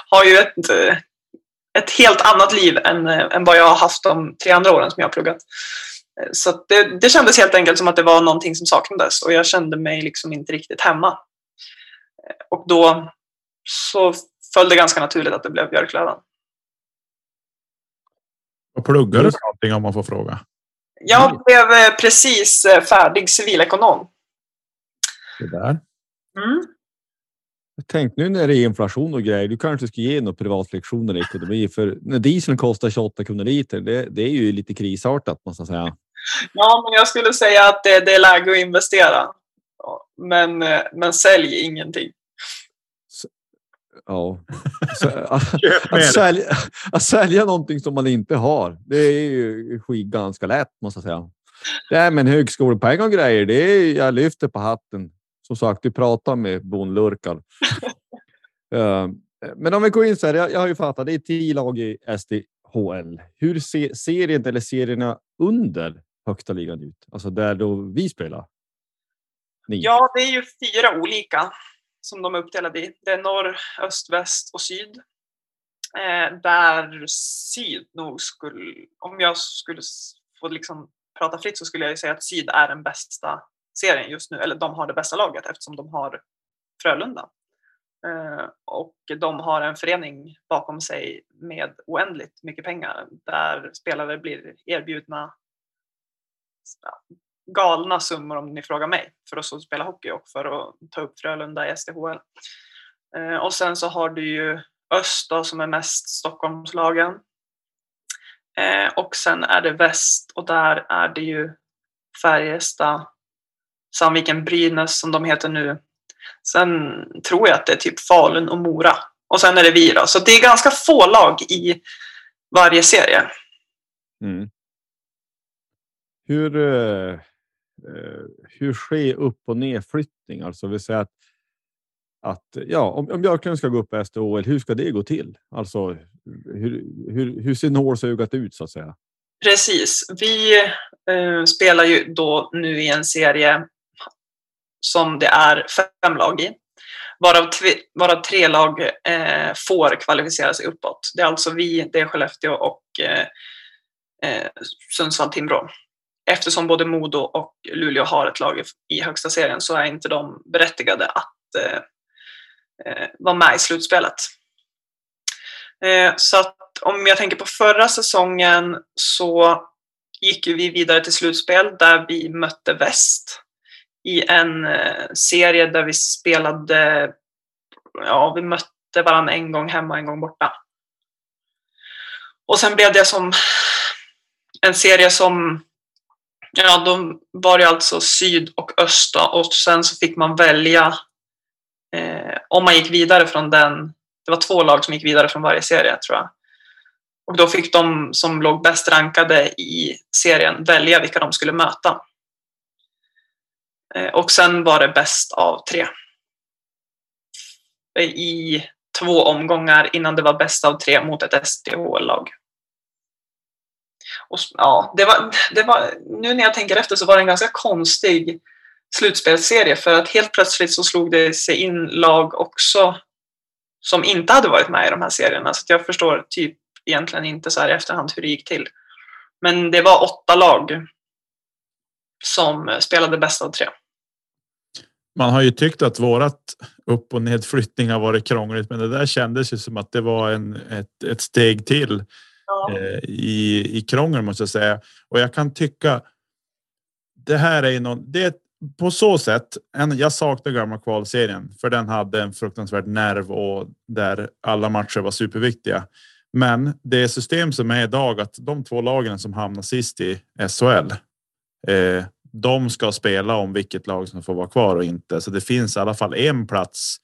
har ju ett, ett helt annat liv än, än vad jag har haft de tre andra åren som jag har pluggat. Så det, det kändes helt enkelt som att det var någonting som saknades och jag kände mig liksom inte riktigt hemma. Och då så föll det ganska naturligt att det blev Björklöven. Vad pluggar du för någonting om man får fråga? Jag blev eh, precis eh, färdig civilekonom. Det där. Mm. Tänkte nu när det är inflation och grejer, du kanske ska ge några privatlektioner i ekonomi för när dieseln kostar 28 kronor liter, det, det är ju lite krisartat måste jag säga. Ja, men jag skulle säga att det, det är läge att investera. Men, eh, men sälj ingenting. Ja. Så, att, att, sälja, att sälja någonting som man inte har, det är ju skit ganska lätt måste jag säga. Det är med en högskolepoäng och grejer, det är, jag lyfter på hatten. Som sagt, du pratar med bondlurkar. Eh, Men om vi går in så här, jag, jag har ju fattat, det är tio lag i SDHL. Hur ser serien eller serierna under högsta ligan ut? Alltså där då vi spelar? Ni. Ja, det är ju fyra olika som de är uppdelade i. Det är norr, öst, väst och syd. Eh, där syd nog skulle, om jag skulle få liksom prata fritt så skulle jag säga att syd är den bästa serien just nu, eller de har det bästa laget eftersom de har Frölunda. Eh, och de har en förening bakom sig med oändligt mycket pengar där spelare blir erbjudna ja, galna summor om ni frågar mig för att spela hockey och för att ta upp Frölunda i SDHL. Eh, och sen så har du ju öst då, som är mest Stockholmslagen. Eh, och sen är det väst och där är det ju Färjestad, Sandviken, Brynäs som de heter nu. Sen tror jag att det är typ Falun och Mora. Och sen är det vi då. Så det är ganska få lag i varje serie. Mm. Hur, eh, eh, hur sker upp och nedflyttning? Alltså vill säga att, att ja, om, om Björklund ska gå upp i SDHL, hur ska det gå till? Alltså hur, hur, hur ser nålsögat ut så att säga? Precis. Vi eh, spelar ju då nu i en serie som det är fem lag i. Varav, varav tre lag eh, får kvalificera sig uppåt. Det är alltså vi, det är Skellefteå och eh, eh, Sundsvall-Timrå. Eftersom både Modo och Luleå har ett lag i, högsta serien så är inte de berättigade att eh, eh, vara med i slutspelet. Eh, så att om jag tänker på förra säsongen så gick ju vi vidare till slutspel där vi mötte väst i en eh, serie där vi spelade, ja vi mötte varandra en gång hemma och en gång borta. Och sen blev det som en serie som, ja då var det alltså syd och öst och sen så fick man välja eh, om man gick vidare från den, det var två lag som gick vidare från varje serie tror jag. Och då fick de som låg bäst rankade i serien välja vilka de skulle möta. Eh, och sen var det bäst av tre. Eh, I två omgångar innan det var bäst av tre mot ett SDHL-lag. Och, ja, det var, det var, nu när jag tänker efter så var det en ganska konstig slutspelsserie för att helt plötsligt så slog det sig in lag också som inte hade varit med i de här serierna. Så att jag förstår typ egentligen inte så här i efterhand hur det gick till. Men det var åtta lag som eh, spelade bäst av tre man har ju tyckt att vårat upp och nedflyttning har varit krångligt, men det där kändes ju som att det var en, ett, ett steg till Ja. eh, i, i krångel måste jag säga. Och jag kan tycka. Det här är ju någon, det är på så sätt. En, jag saknar gamla kvalserien för den hade en fruktansvärd nerv och där alla matcher var superviktiga. Men det system som är idag att de två lagen som hamnar sist i SHL. Eh, de ska spela om vilket lag som får vara kvar och inte, så det finns i alla fall en plats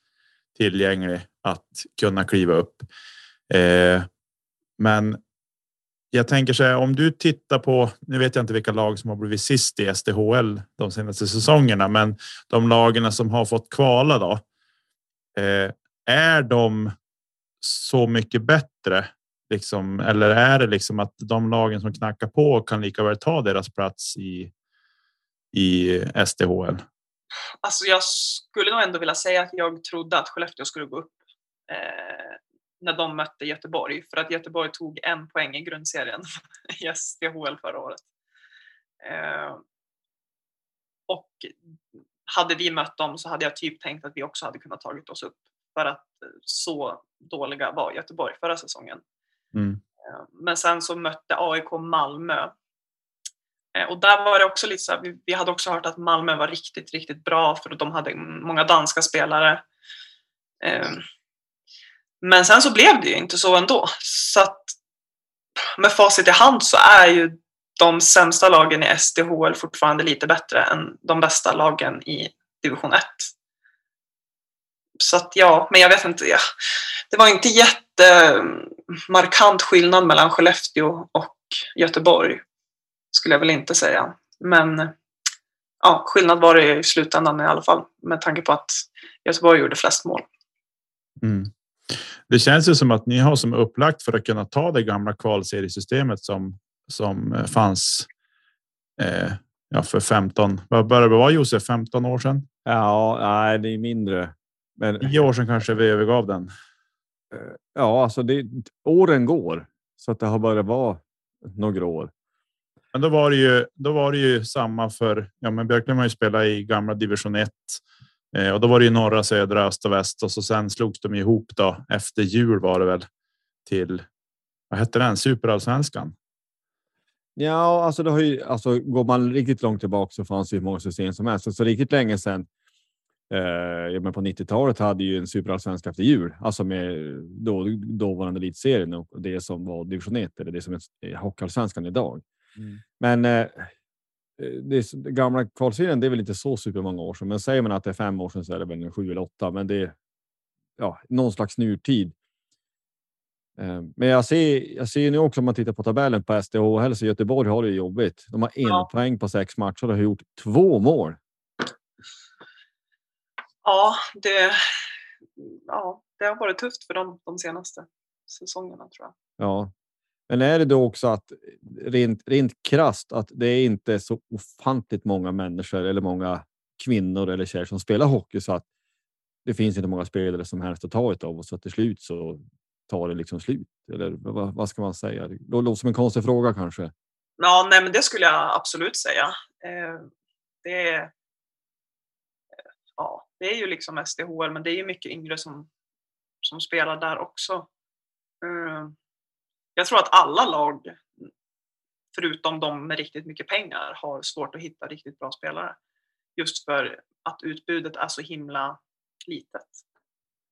tillgänglig att kunna kliva upp. Eh, men jag tänker så här, om du tittar på, nu vet jag inte vilka lag som har blivit sist i SDHL de senaste säsongerna, men de lagen som har fått kvala då. Eh, är de så mycket bättre? Liksom, eller är det liksom att de lagen som knackar på kan lika väl ta deras plats i, i SDHL? Alltså jag skulle nog ändå vilja säga att jag trodde att Skellefteå skulle gå upp eh, när de mötte Göteborg för att Göteborg tog en poäng i grundserien i SDHL förra året. Eh, och hade vi mött dem så hade jag typ tänkt att vi också hade kunnat tagit oss upp för att så dåliga var Göteborg förra säsongen. Mm. Eh, Men sen så mötte AIK Malmö. Eh, och där var det också lite så här, vi- vi hade också hört att Malmö var riktigt, riktigt bra för de hade många danska spelare. Eh, men sen så blev det ju inte så ändå. Så att med facit i hand så är ju de sämsta lagen i SDHL fortfarande lite bättre än de bästa lagen i division 1. Så att ja, men jag vet inte. Ja. Det var inte jättemarkant skillnad mellan Skellefteå och Göteborg. Skulle jag väl inte säga. Men ja, skillnad var det i slutändan i alla fall. Med tanke på att Göteborg gjorde flest mål. Mm. Det känns ju som att ni har som upplagt för att kunna ta det gamla kvalseriesystemet som som eh, fanns. Eh, ja, för 15. Vad började det vara Josef? 15 år sedan? Ja, nej, det är mindre. Men 10 år sedan kanske vi övergav den. ja, alltså det, åren går så att det har börjat vara några år. Men då var det ju. Då var det ju samma för. Ja, men Björklund har ju spelat i gamla division 1 eh, och då var det ju norra, södra, öst och väst och så sen slogs de ihop då efter jul var det väl till. Vad hette den? Superallsvenskan. Ja, alltså det har ju alltså går man riktigt långt tillbaka så fanns det ju många system som helst. Så, så riktigt länge sedan. Eh, ja, men på 90-talet hade ju en superallsvenska efter jul, alltså med då dåvarande elitserien och det som var division 1 eller det som är hockeyallsvenskan idag. Men eh, det, är- det gamla kvalserien, det är väl inte så supermånga år sedan, men säger man att det är fem år sedan så är det väl sju eller åtta, men det är ja, någon slags nurtid. Eh, Men jag ser, jag ser nu också om man tittar på tabellen på SDHL så Göteborg har det jobbigt. De har en Ja. poäng på sex matcher och har gjort två mål. Ja, det, ja, det har varit tufft för dem de senaste säsongerna tror jag. Ja, men är det då också att rent, rent krasst att det är inte så ofantligt många människor eller många kvinnor eller tjejer som spelar hockey så att det finns inte många spelare som helst att ta av och så att till slut så tar det liksom slut. Eller vad, vad ska man säga? Det låter som en konstig fråga kanske. Ja, nej, men det skulle jag absolut säga. Eh, det, är, ja, det är ju liksom SDHL, men det är ju mycket yngre som, som spelar där också. Eh, jag tror att alla lag, förutom de med riktigt mycket pengar, har svårt att hitta riktigt bra spelare. Just för att utbudet är så himla litet.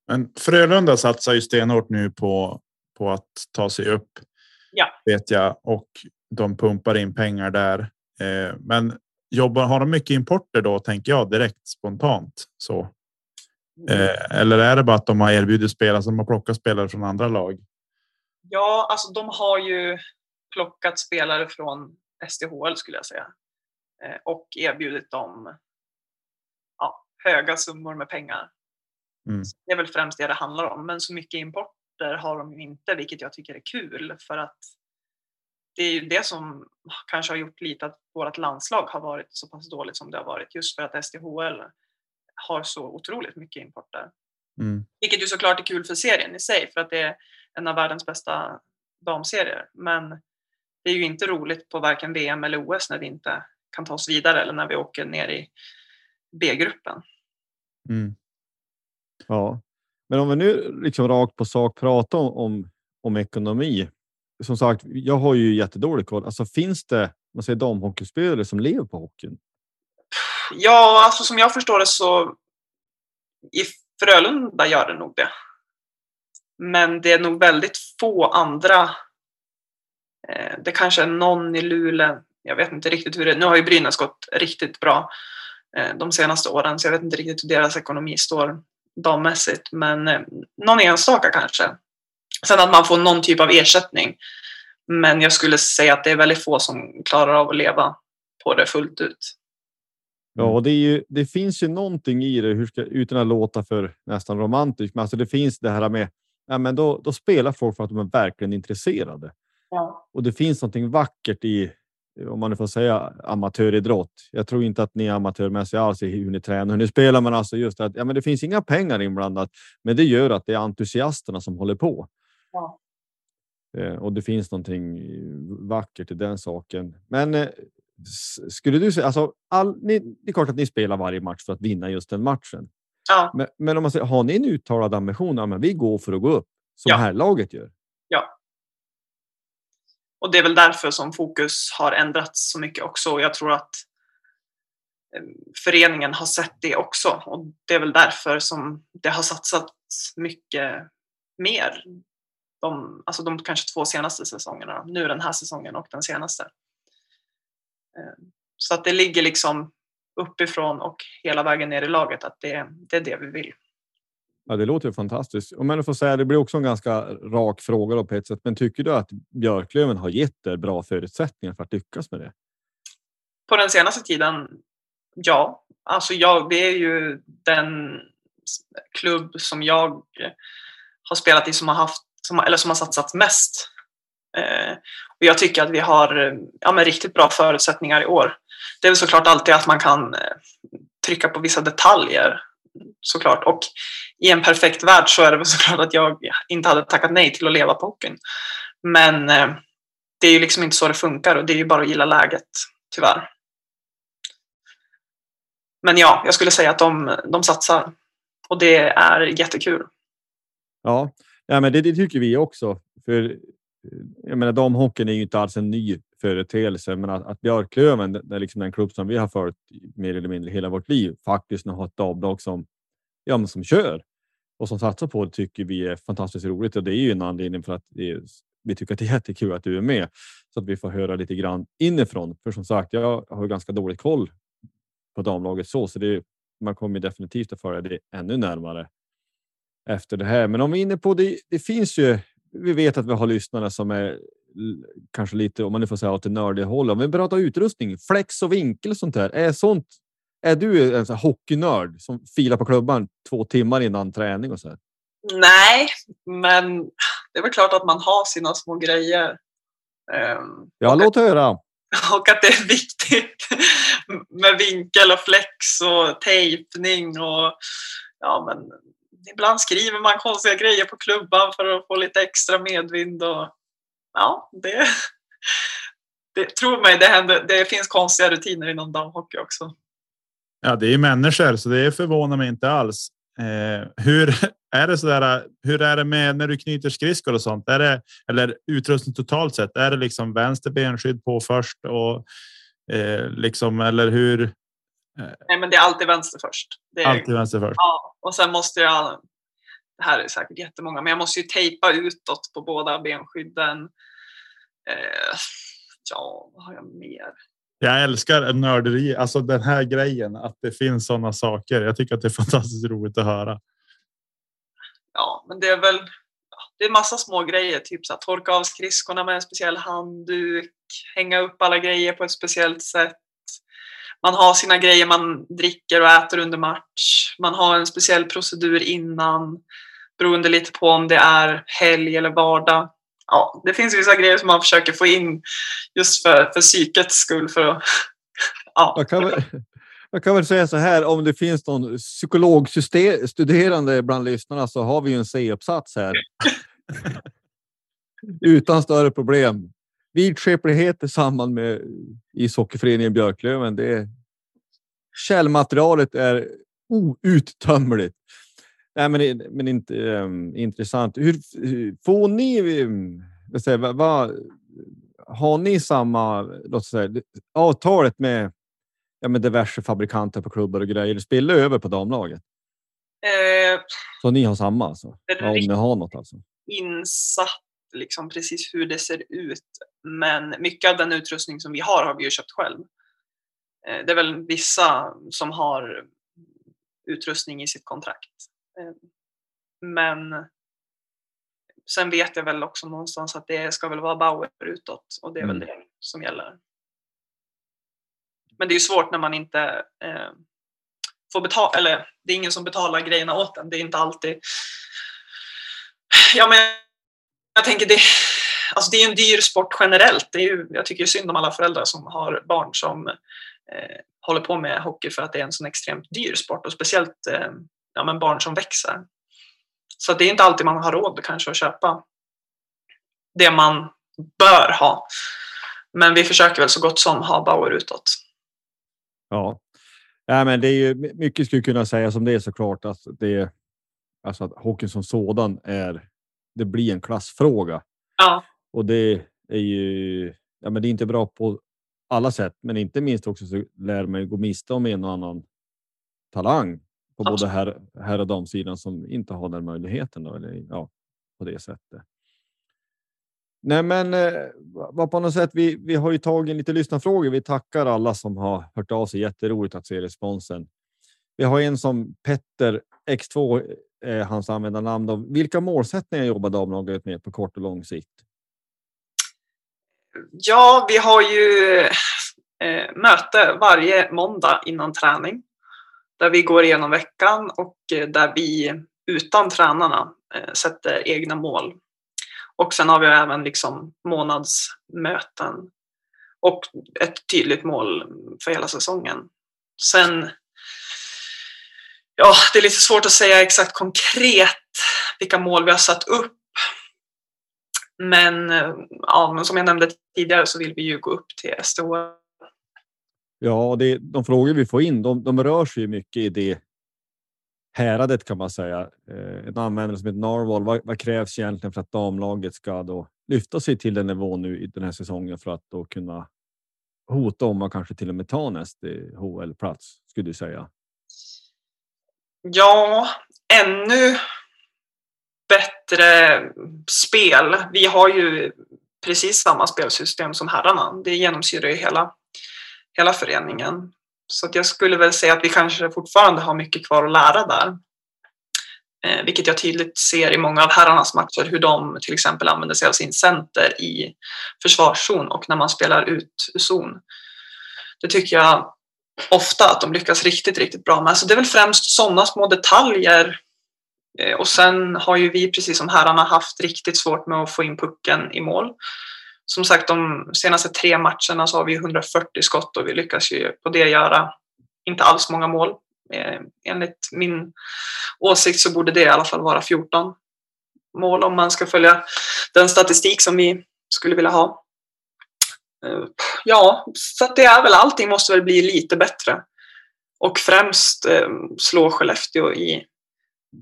Men Frölunda satsar ju stenhårt nu på på att ta sig upp. Ja. Vet jag och de pumpar in pengar där. Eh, men jobbar har de mycket importer då tänker jag direkt spontant så. Eh, eller är det bara att de har erbjudit spelare som har plockat spelare från andra lag? Ja, alltså de har ju plockat spelare från SDHL skulle jag säga. Eh, och erbjudit dem ja, höga summor med pengar. Mm. Det är väl främst det det handlar om. Men så mycket importer har de ju inte, vilket jag tycker är kul. För att det är ju det som kanske har gjort lite att vårt landslag har varit så pass dåligt som det har varit. Just för att SDHL har så otroligt mycket importer. Mm. Vilket ju såklart är kul för serien i sig för att det en av världens bästa damserier. Men det är ju inte roligt på varken VM eller OS när vi inte kan ta oss vidare eller när vi åker ner i B-gruppen. Mm. Ja, men om vi nu liksom rakt på sak pratar om, om, om ekonomi. Som sagt, jag har ju jättedålig koll. Alltså finns det man säger damhockeyspelare som lever på hockeyn? Ja, alltså som jag förstår det så i Frölunda gör det nog det. Men det är nog väldigt få andra. Eh, det kanske är någon i Luleå. Jag vet inte riktigt hur det är. Nu har ju Brynäs gått riktigt bra eh, de senaste åren så jag vet inte riktigt hur deras ekonomi står dammässigt. Men eh, någon enstaka kanske. Sen att man får någon typ av ersättning. Men jag skulle säga att det är väldigt få som klarar av att leva på det fullt ut. Ja, och det, är ju, det finns ju någonting i det, hur ska, utan att låta för nästan romantiskt, men alltså det finns det här med ja, men då, då spelar folk för att de är verkligen intresserade. Ja. Och det finns någonting vackert i, om man nu får säga amatöridrott. Jag tror inte att ni är amatörmässiga alls i hur ni tränar, hur ni spelar, men alltså just att ja, men det finns inga pengar inblandat. Men det gör att det är entusiasterna som håller på. Ja. Eh, och det finns någonting vackert i den saken. Men eh, skulle du säga, alltså, all, ni, det är klart att ni spelar varje match för att vinna just den matchen. Ja. Men, men om man säger, har ni en uttalad ambition? Ja, men vi går för att gå upp som Ja. här laget gör. ja. Och det är väl därför som fokus har ändrats så mycket också. Och jag tror att eh, föreningen har sett det också. Och det är väl därför som det har satsats mycket mer. De, alltså de kanske två senaste säsongerna. Nu den här säsongen och den senaste. Eh, Så att det ligger liksom uppifrån och hela vägen ner i laget att det, det är det vi vill. Ja, det låter ju fantastiskt. Om jag får säga, det blir också en ganska rak fråga då på ett sätt. Men tycker du att Björklöven har gett er bra förutsättningar för att lyckas med det? På den senaste tiden, ja. Alltså jag, det är ju den klubb som jag har spelat i som har haft, som, eller som har satsat mest. Eh, och jag tycker att vi har eh, ja, men riktigt bra förutsättningar i år. Det är väl såklart alltid att man kan eh, trycka på vissa detaljer såklart. Och i en perfekt värld så är det väl såklart att jag inte hade tackat nej till att leva på hockeyn. Men eh, det är ju liksom inte så det funkar och det är ju bara att gilla läget, tyvärr. Men ja, jag skulle säga att de, de satsar och det är jättekul. Ja, ja men det, det tycker vi också. För jag menar, damhockeyn är ju inte alls en ny företeelse, men att, att Björklöven, det är liksom den klubb som vi har följt mer eller mindre hela vårt liv, faktiskt nu har ett damlag som, ja, men som kör och som satsar på det tycker vi är fantastiskt roligt och det är ju en anledning för att det är, vi tycker att det är jättekul att du är med så att vi får höra lite grann inifrån. För som sagt, jag har ganska dålig koll på damlaget så, så det, man kommer definitivt att följa det ännu närmare efter det här. Men om vi är inne på det, det finns ju. Vi vet att vi har lyssnare som är kanske lite, om man nu får säga åt det nördiga hållet. Om vi pratar utrustning, flex och vinkel och sånt där. Är sånt? Är du en sån hockeynörd som filar på klubban två timmar innan träning och så? Här? Nej, men det är väl klart att man har sina små grejer. Ehm, Ja, låt höra. och att det är viktigt med vinkel och flex och tejpning och ja, men ibland skriver man konstiga grejer på klubban för att få lite extra medvind och ja, det, det tro mig, det, händer, det finns konstiga rutiner inom damhockey också. Ja, det är människor, så det förvånar mig inte alls. Eh, hur är det så där? Hur är det med när du knyter skridskor och sånt? Är det eller utrustning totalt sett? Är det liksom vänster benskydd på först och eh, liksom eller hur? Nej, men det är alltid vänster först. Är, Alltid vänster först. Ja, och sen måste jag, det här är säkert jättemånga, men jag måste ju tejpa utåt på båda benskydden. Eh, ja, vad har jag mer? Jag älskar nörderi, alltså den här grejen att det finns sådana saker. Jag tycker att det är fantastiskt roligt att höra. Ja, men det är väl det är massa små grejer, typ så här, torka av skridskorna med en speciell handduk, hänga upp alla grejer på ett speciellt sätt. Man har sina grejer man dricker och äter under match. Man har en speciell procedur innan, beroende lite på om det är helg eller vardag. Ja, det finns vissa grejer som man försöker få in just för, för psykets skull. För att, ja. Jag kan, väl, jag kan väl säga så här, om det finns någon psykologstuderande bland lyssnarna så har vi ju en C-uppsats här. Utan större problem. Vidskeplighet i samband med ishockeyföreningen Björklöven. Det är, källmaterialet är outtömligt. Nej, men, men inte um, intressant. Hur, hur får ni? Um, vad säger, vad, vad, har ni samma låt säga, avtalet med, ja, med diverse fabrikanter på klubbar och grejer? Spiller över på damlaget? Eh, Så ni har samma alltså? Ja, om ni har något alltså? insatt liksom precis hur det ser ut. Men mycket av den utrustning som vi har har vi ju köpt själv. Eh, Det är väl vissa som har utrustning i sitt kontrakt. Eh, Men sen vet jag väl också någonstans att det ska väl vara Bauer utåt och det är Mm. väl det som gäller. Men det är ju svårt när man inte eh, får betala, eller det är ingen som betalar grejerna åt en. Det är inte alltid Ja, men jag tänker det, alltså det är en dyr sport generellt. Det är ju, jag tycker synd om alla föräldrar som har barn som eh, håller på med hockey för att det är en sån extremt dyr sport och speciellt eh, ja, men barn som växer. Så det är inte alltid man har råd kanske att köpa det man bör ha. Men vi försöker väl så gott som ha Bauer utåt. Ja, ja men det är ju mycket skulle kunna sägas om det såklart att det alltså att hockeyn som sådan är. Det blir en klassfråga Ja, och det är ju. Ja, men det är inte bra på alla sätt, men inte minst också så lär man ju gå miste om en och annan talang på både Absolut. herr, herr och damsidan som inte har den möjligheten då, eller ja, på det sättet. Nej, men eh, på något sätt. Vi, vi har ju tagit lite lyssnarfrågor. Vi tackar alla som har hört av sig. Jätteroligt att se responsen. Vi har en som Petter X2, eh, hans användarnamn. Då. Vilka målsättningar jobbar damlaget med på kort och lång sikt? Ja vi har ju eh, möte varje måndag innan träning där vi går igenom veckan och eh, där vi utan tränarna eh, sätter egna mål. Och sen har vi även liksom månadsmöten och ett tydligt mål för hela säsongen. Sen, ja, det är lite svårt att säga exakt konkret vilka mål vi har satt upp. Men, eh, ja, men som jag nämnde tidigare så vill vi ju gå upp till STO. Ja, och det, de frågor vi får in, de, de rör sig mycket i det häradet kan man säga. Eh, en användare som heter Narwhal. Vad, vad krävs egentligen för att damlaget ska då lyfta sig till den nivån nu i den här säsongen för att då kunna hota om att kanske till och med ta nästa HL-plats skulle du säga? Ja, ännu bättre spel. Vi har ju precis samma spelsystem som herrarna. Det genomsyrar ju hela, hela föreningen. Så att jag skulle väl säga att vi kanske fortfarande har mycket kvar att lära där. Eh, vilket jag tydligt ser i många av herrarnas matcher, hur de till exempel använder sig av sin center i försvarszon och när man spelar ut zon. Det tycker jag ofta att de lyckas riktigt, riktigt bra med. Så det är väl främst sådana små detaljer. Eh, och sen har ju vi, precis som herrarna, haft riktigt svårt med att få in pucken i mål. Som sagt, de senaste tre matcherna så har vi 140 skott och vi lyckas ju på det göra inte alls många mål. Eh, enligt min åsikt så borde det i alla fall vara 14 mål om man ska följa den statistik som vi skulle vilja ha. Eh, ja, så att det är väl allting måste väl bli lite bättre. Och främst slå Skellefteå i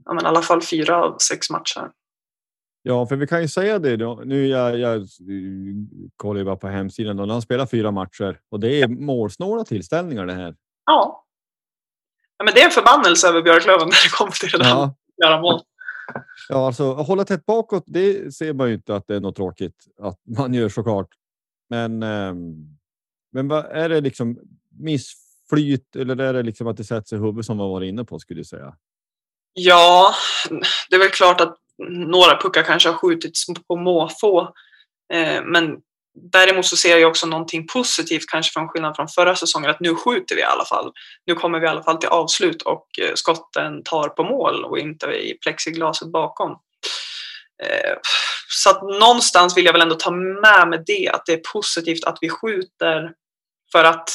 ja, men i alla fall fyra av sex matcher. Ja, för vi kan ju säga det då. Nu jag, jag kollar ju bara på hemsidan och han spelar fyra matcher och det är målsnåla tillställningar det här. Ja. ja men det är en förbannelse över Björklöven när det kommer till det där Ja, göra mål. ja, alltså hålla tätt bakåt. Det ser man ju inte att det är något tråkigt att man gör såklart. Men. ehm, men vad är det liksom missflyt eller är det liksom att det sätter sig i huvudet som man var inne på skulle du säga? Ja, det är väl klart att några puckar kanske har skjutits på måfå. Eh, men däremot så ser jag också någonting positivt kanske från skillnad från förra säsongen att nu skjuter vi i alla fall. Nu kommer vi i alla fall till avslut och eh, skotten tar på mål och inte i plexiglaset bakom. Eh, så att någonstans vill jag väl ändå ta med mig det att det är positivt att vi skjuter för att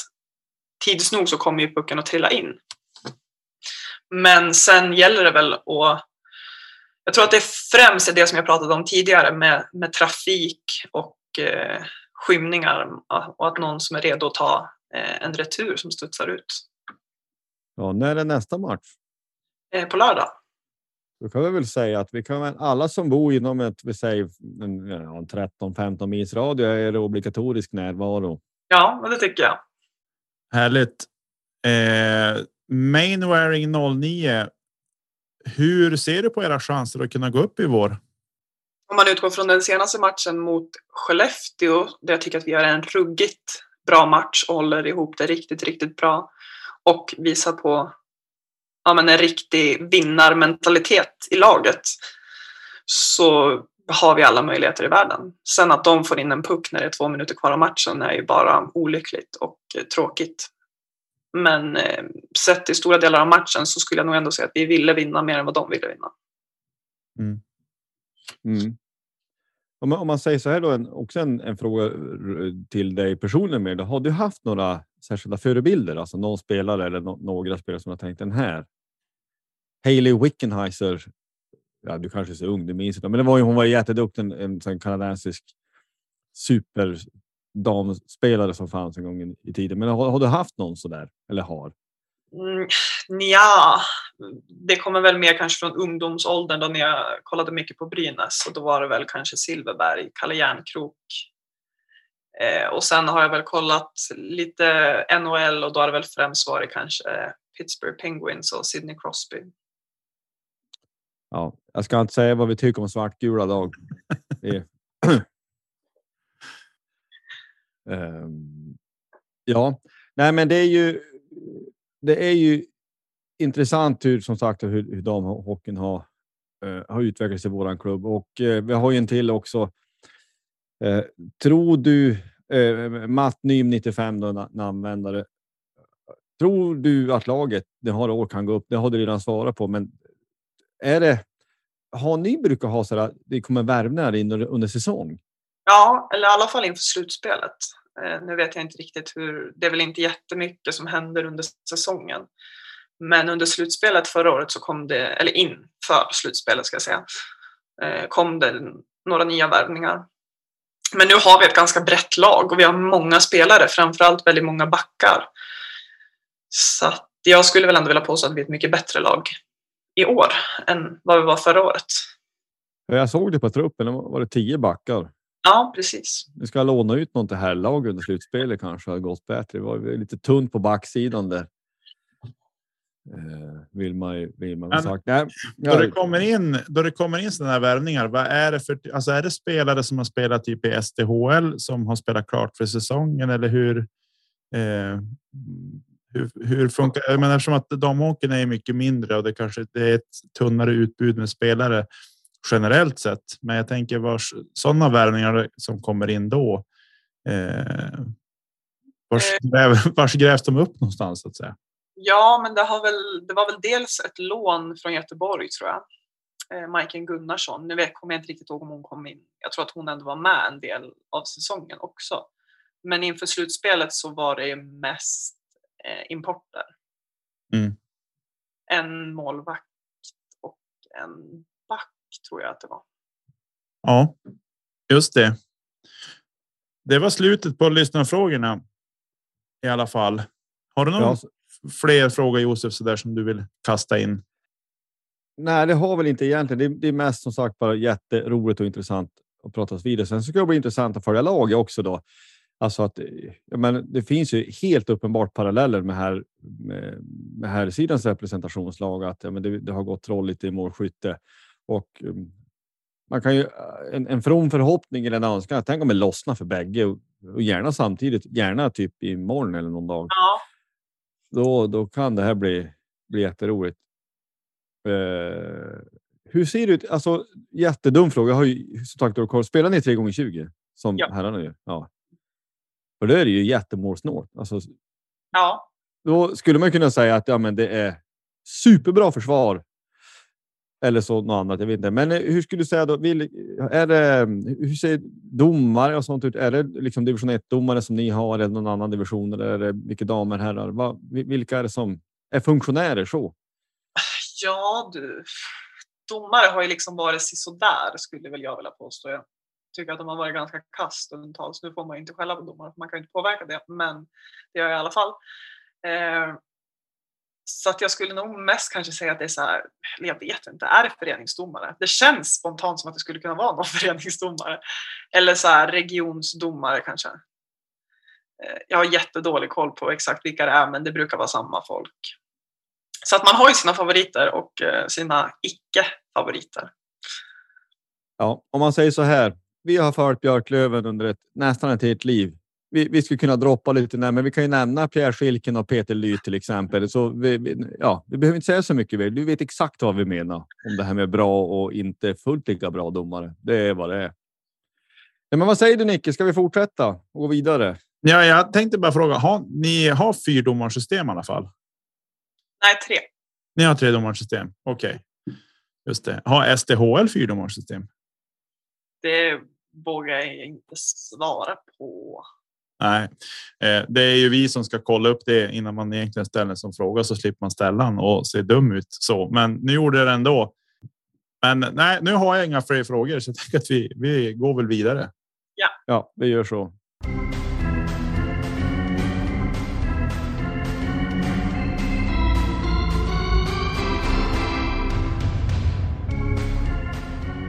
tids nog så kommer ju pucken att trilla in. Men sen gäller det väl att jag tror att det främst är det som jag pratade om tidigare med, med trafik och eh, skymningar och att någon som är redo att ta eh, en retur som studsar ut. Ja, när är nästa match? Eh, på lördag. Då kan vi väl säga att vi kan väl, alla som bor inom ett, vi säger en, ja, en 13-15 mils radie är det obligatorisk närvaro. Ja, det tycker jag. Härligt. Eh, Mainwaring 09. Hur ser du på era chanser att kunna gå upp i vår? Om man utgår från den senaste matchen mot Skellefteå, där jag tycker att vi gör en ruggigt bra match och håller ihop det riktigt, riktigt bra och visar på ja, men en riktig vinnarmentalitet i laget så har vi alla möjligheter i världen. Sen att de får in en puck när det är två minuter kvar av matchen är ju bara olyckligt och tråkigt. Men eh, sett i stora delar av matchen så skulle jag nog ändå säga att vi ville vinna mer än vad de ville vinna. Mm. Mm. Om, man, om man säger så här då, en, också en, en fråga eh, till dig personligen. Med, då, har du haft några särskilda förebilder? Alltså någon spelare eller no, några spelare som har tänkt den här. Hailey Wickenheiser. Ja, du kanske är så ung, du minns inte, men det var ju, hon var jätteduktig, en, en, en kanadensisk superdamspelare som fanns en gång i tiden. Men har, har du haft någon så där eller har? Mm, ja, det kommer väl mer kanske från ungdomsåldern då när jag kollade mycket på Brynäs och då var det väl kanske Silverberg, Kalle Järnkrok. Eh, och sen har jag väl kollat lite NHL och då har det väl främst varit kanske Pittsburgh Penguins och Sidney Crosby. Ja, jag ska inte säga vad vi tycker om svartgula lag. Ehm, ja, nej, men det är ju det är ju intressant hur som sagt hur, hur damhockeyn har, uh, har utvecklats i våran klubb och uh, vi har ju en till också. Uh, tror du Matt Nym 95 då, namnvändare. Tror du att laget det har år kan gå upp? Det har du redan svarat på, men är det? Har ni brukar ha så att det kommer värvningar in under, under säsong? Ja, eller i alla fall inför slutspelet. Eh, nu vet jag inte riktigt hur, det är väl inte jättemycket som händer under säsongen. Men under slutspelet förra året så kom det, eller inför slutspelet ska jag säga, eh, kom det några nya värvningar. Men nu har vi ett ganska brett lag och vi har många spelare, framförallt väldigt många backar. Så jag skulle väl ändå vilja påstå att vi är ett mycket bättre lag i år än vad vi var förra året. Jag såg det på truppen, var det tio backar. Ja, precis. Vi ska låna ut någon till herrlag under slutspelet kanske har gått bättre. Det var lite tunt på backsidan där. Eh, vill man vill man sagt. Nej, då det kommer in då det kommer in sådana här värvningar. Vad är det för? Alltså är det spelare som har spelat typ i SDHL som har spelat klart för säsongen eller hur? Eh, hur, hur funkar? Jag menar, eftersom att damhockeyn är mycket mindre och det kanske det är ett tunnare utbud med spelare generellt sett. Men jag tänker vars sådana värvningar som kommer in då. Eh, vars, eh. gräv, vars grävs de upp någonstans så att säga? Ja, men det, har väl, det var väl dels ett lån från Göteborg tror jag. Eh, Majken Gunnarsson. Nu vet, kommer jag inte riktigt ihåg om hon kom in. Jag tror att hon ändå var med en del av säsongen också. Men inför slutspelet så var det mest eh, importer. Mm. En målvakt och en tror jag att det var. Ja, just det. Det var slutet på lyssnarfrågorna. I alla fall. Har du någon ja. fler frågor Josef så där som du vill kasta in? Nej, det har väl inte egentligen. Det, det är mest som sagt bara jätteroligt och intressant att prata vidare. Sen så ska det bli intressant att följa laget också då. Alltså att men det finns ju helt uppenbart paralleller med här med, med här sidans representationslag att ja, men det, det har gått troll lite i målskytte och um, man kan ju en, en from förhoppning eller en önskan. Tänk om det lossnar för bägge och, och gärna samtidigt, gärna typ imorgon eller någon dag. Ja. Då, då kan det här bli, bli jätteroligt. Uh, hur ser det ut? Alltså jättedum fråga. Jag har ju som sagt spelar ni 3 gånger 20 som ja. herrarna gör? Ja. Och då är det ju jättemålsnålt. Alltså, ja. Då skulle man kunna säga att ja, men det är superbra försvar eller så något annat. Jag vet inte. Men eh, hur skulle du säga då? Vill, är det, hur ser domare och sånt ut? Är det liksom division 1 domare som ni har eller någon annan division? Eller är det vilka damer herrar? Va, vilka är det som är funktionärer så? Ja, du. Domare har ju liksom varit sådär skulle väl jag vilja påstå. Jag tycker att de har varit ganska kass stundtals. Nu får man ju inte skälla på domare, för man kan ju inte påverka det, men det gör jag i alla fall. Eh, så att jag skulle nog mest kanske säga att det är så här, eller jag vet inte, är det föreningsdomare? Det känns spontant som att det skulle kunna vara någon föreningsdomare. Eller så här regionsdomare kanske. Eh, jag har jättedålig koll på exakt vilka det är, men det brukar vara samma folk. Så att man har ju sina favoriter och eh, sina icke-favoriter. Ja, om man säger så här. Vi har följt Björklöven under ett, nästan ett helt liv. Vi, vi skulle kunna droppa lite där, men vi kan ju nämna Pierre Schilken och Peter Ly till exempel. Så vi, vi, ja, vi behöver inte säga så mycket. Du vet exakt vad vi menar om det här med bra och inte fullt lika bra domare. Det är vad det är. Ja, men vad säger du Nicke? Ska vi fortsätta och gå vidare? Ja, jag tänkte bara fråga. Har, ni har fyrdomarsystem i alla fall? Nej, tre. Ni har tre domarsystem. Okej, just det. Har SDHL fyrdomarsystem? Det vågar jag inte svara på. Nej, eh, det är ju vi som ska kolla upp det innan man egentligen ställer en sån fråga så slipper man ställa den och se dum ut så. Men nu gjorde det ändå. Men nej, nu har jag inga fler frågor så jag tänker att vi, vi går väl vidare. Ja, vi gör så.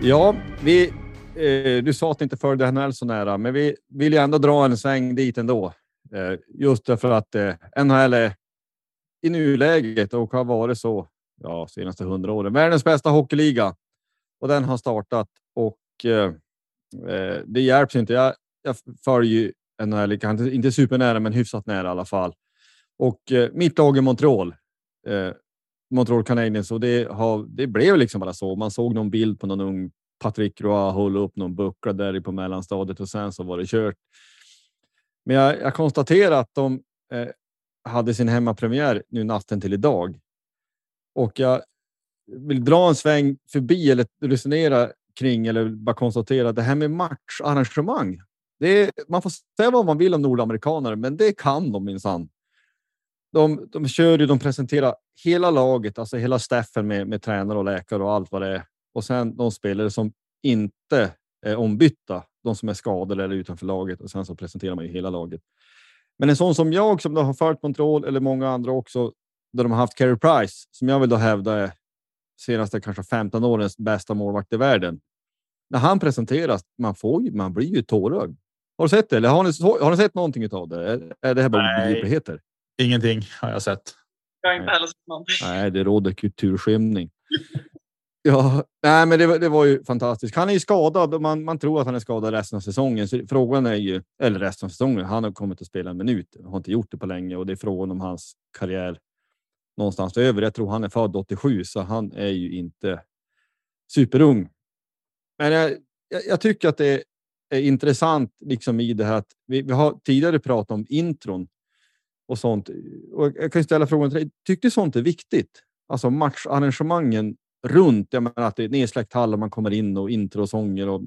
Ja, vi. Eh, du sa att ni inte följde NHL så nära, men vi vill ju ändå dra en sväng dit ändå. Eh, just därför att eh, NHL är i nuläget och har varit så ja, senaste hundra åren. Världens bästa hockeyliga och den har startat och eh, eh det hjälps inte. Jag, jag följer ju NHL, inte, inte supernära, men hyfsat nära i alla fall. Och eh, mitt lag är Montreal. Eh, Montreal Canadiens och det, har, det blev liksom bara så. Man såg någon bild på någon ung Patrik Roa hålla upp någon buckla där på mellanstadiet och sen så var det kört. Men jag, jag konstaterar att de eh, hade sin hemmapremiär nu natten till idag. Och jag vill dra en sväng förbi eller resonera kring eller bara konstatera att det här med matcharrangemang. Det är, man får säga vad man vill om nordamerikaner, men det kan de minsann. De, de kör ju, de presenterar hela laget, alltså hela staffen med, med tränare och läkare och allt vad det är. Och sen de spelare som inte är ombytta, de som är skadade eller utanför laget och sen så presenterar man ju hela laget. Men en sån som jag som då har följt kontroll eller många andra också, där de har haft Carey Price som jag vill då hävda är senaste kanske 15 årens bästa målvakt i världen. När han presenteras, man får ju, man blir ju tårögd. Har du sett det? Eller har ni, har ni sett någonting av det? Är, är det här bara Nej. obegripligheter? Ingenting har jag sett. Jag har inte heller sett någonting. Nej, det råder kulturskymning. Ja, nej, men det, var- det var ju fantastiskt. Han är ju skadad och man, man tror att han är skadad resten av säsongen. Så frågan är ju, eller resten av säsongen, han har kommit att spela en minut. Har inte gjort det på länge och det är frågan om hans karriär någonstans över. Jag tror han är född 87, så han är ju inte superung. Men jag, jag, jag tycker att det är intressant liksom i det här att vi, vi har tidigare pratat om intron och sånt. Och jag kan ställa frågan till dig. Tycker du sånt är viktigt? Alltså matcharrangemangen runt. Jag menar att det är nedsläckt hall och man kommer in och introsånger och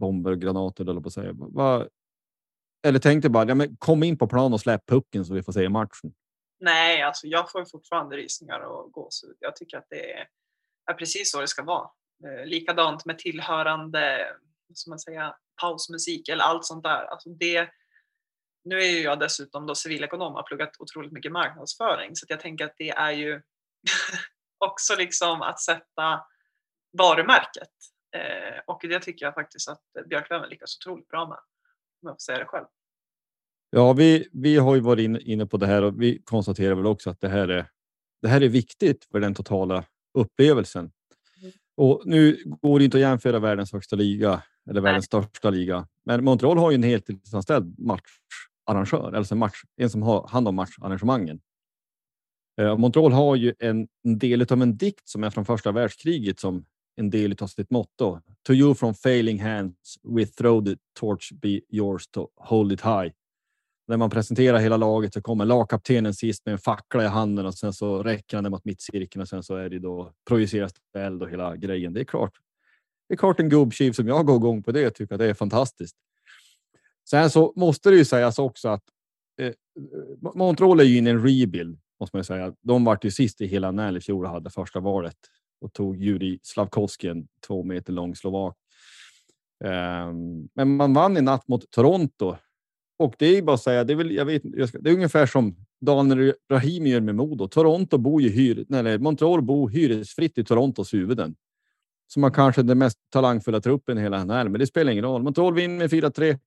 bomber och granater eller på säga. Eller tänkte bara, ja, men kom in på plan och släpp pucken så vi får se matchen. Nej, alltså jag får fortfarande rysningar och gåshud. Jag tycker att det är, är precis så det ska vara. Eh, likadant med tillhörande, som man säger, pausmusik eller allt sånt där. Alltså det, nu är ju jag dessutom då civilekonom och har pluggat otroligt mycket marknadsföring så att jag tänker att det är ju också liksom att sätta varumärket. Eh, och det tycker jag faktiskt att Björklöven lyckas otroligt bra med. Om jag får säga det själv. Ja, vi, vi har ju varit inne, på det här och vi konstaterar väl också att det här är. Det här är viktigt för den totala upplevelsen. Mm. Och nu går det inte att jämföra världens högsta liga eller världens största liga, men Montreal har ju en heltidsanställd matcharrangör, alltså en match, en som har hand om matcharrangemangen. Eh, Montreal har ju en, en del av en dikt som är från första världskriget som en del av sitt motto. To you from failing hands we throw the torch be yours to hold it high. När man presenterar hela laget så kommer lagkaptenen sist med en fackla i handen och sen så räcker han den mot mittcirkeln och sen så är det då projiceras det eld och hela grejen. Det är klart. Det är klart en gubbtjuv som jag går igång på det tycker att det är fantastiskt. Sen så måste det ju sägas också att eh, eh Montreal är ju inne i en rebuild måste man ju säga. De vart ju sist i hela NHL i fjol och hade första valet och tog Juri Slavkovski, en två meter lång slovak. Ehm, men man vann i natt mot Toronto och det är bara att säga, det är väl, jag vet, det är ungefär som Daniel Rahimi gör med Modo. Toronto bor ju hyr, eller Montreal bor hyresfritt i Torontos huvuden. Som har kanske den mest talangfulla truppen i hela NHL, men det spelar ingen roll. Montreal vinner med 4-3.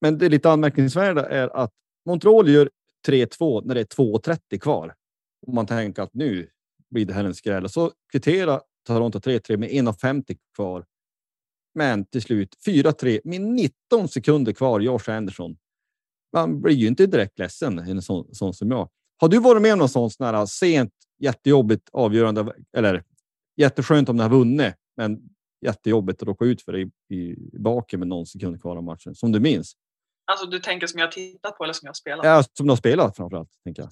Men det lite anmärkningsvärda är att Montreal gör 3-2 när det är 2.30 kvar. Om man tänker att nu blir det här en skräll. Så kvittera. Toronto 3-3 med 1.50 kvar. Men till slut 4-3 med 19 sekunder kvar. Josh Anderson. Man blir ju inte direkt ledsen, en sån, sån som jag. Har du varit med om någon sån sån här sent, jättejobbigt avgörande eller jätteskönt om ni har vunnit, men jättejobbigt att råka ut för det i, i baken med någon sekund kvar av matchen som du minns? Alltså du tänker som jag tittat på eller som jag spelat? Ja, som du har spelat framför allt. Tänker jag.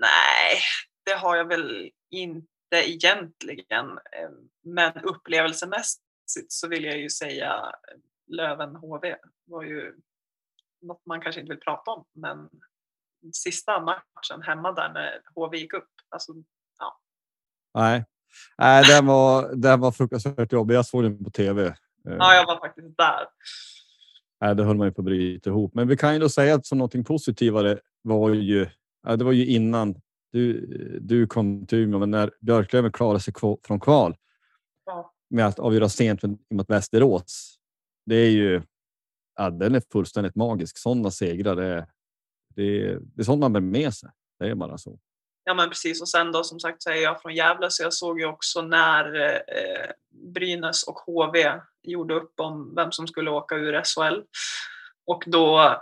Nej, det har jag väl inte egentligen. Eh, men upplevelsemässigt så vill jag ju säga eh, Löven HV var ju något man kanske inte vill prata om. Men sista matchen hemma där när HV gick upp. Alltså, ja. Nej, Nej den, var, den var fruktansvärt jobbig. Jag såg den på tv. Ja, jag var faktiskt där. Nej, det höll man ju på att bryta ihop. Men vi kan ju då säga att som någonting positivare var ju. Det var ju innan du, du kom till Umeå, men när Björklöven klarade sig från kval ja. med att avgöra sent mot Västerås. Det är ju. Ja, den är fullständigt magisk. Sådana segrar. Det det det är sånt man bär med sig. Det är bara så. Ja men precis och sen då som sagt så är jag från Gävle så jag såg ju också när eh, Brynäs och HV gjorde upp om vem som skulle åka ur SHL. Och då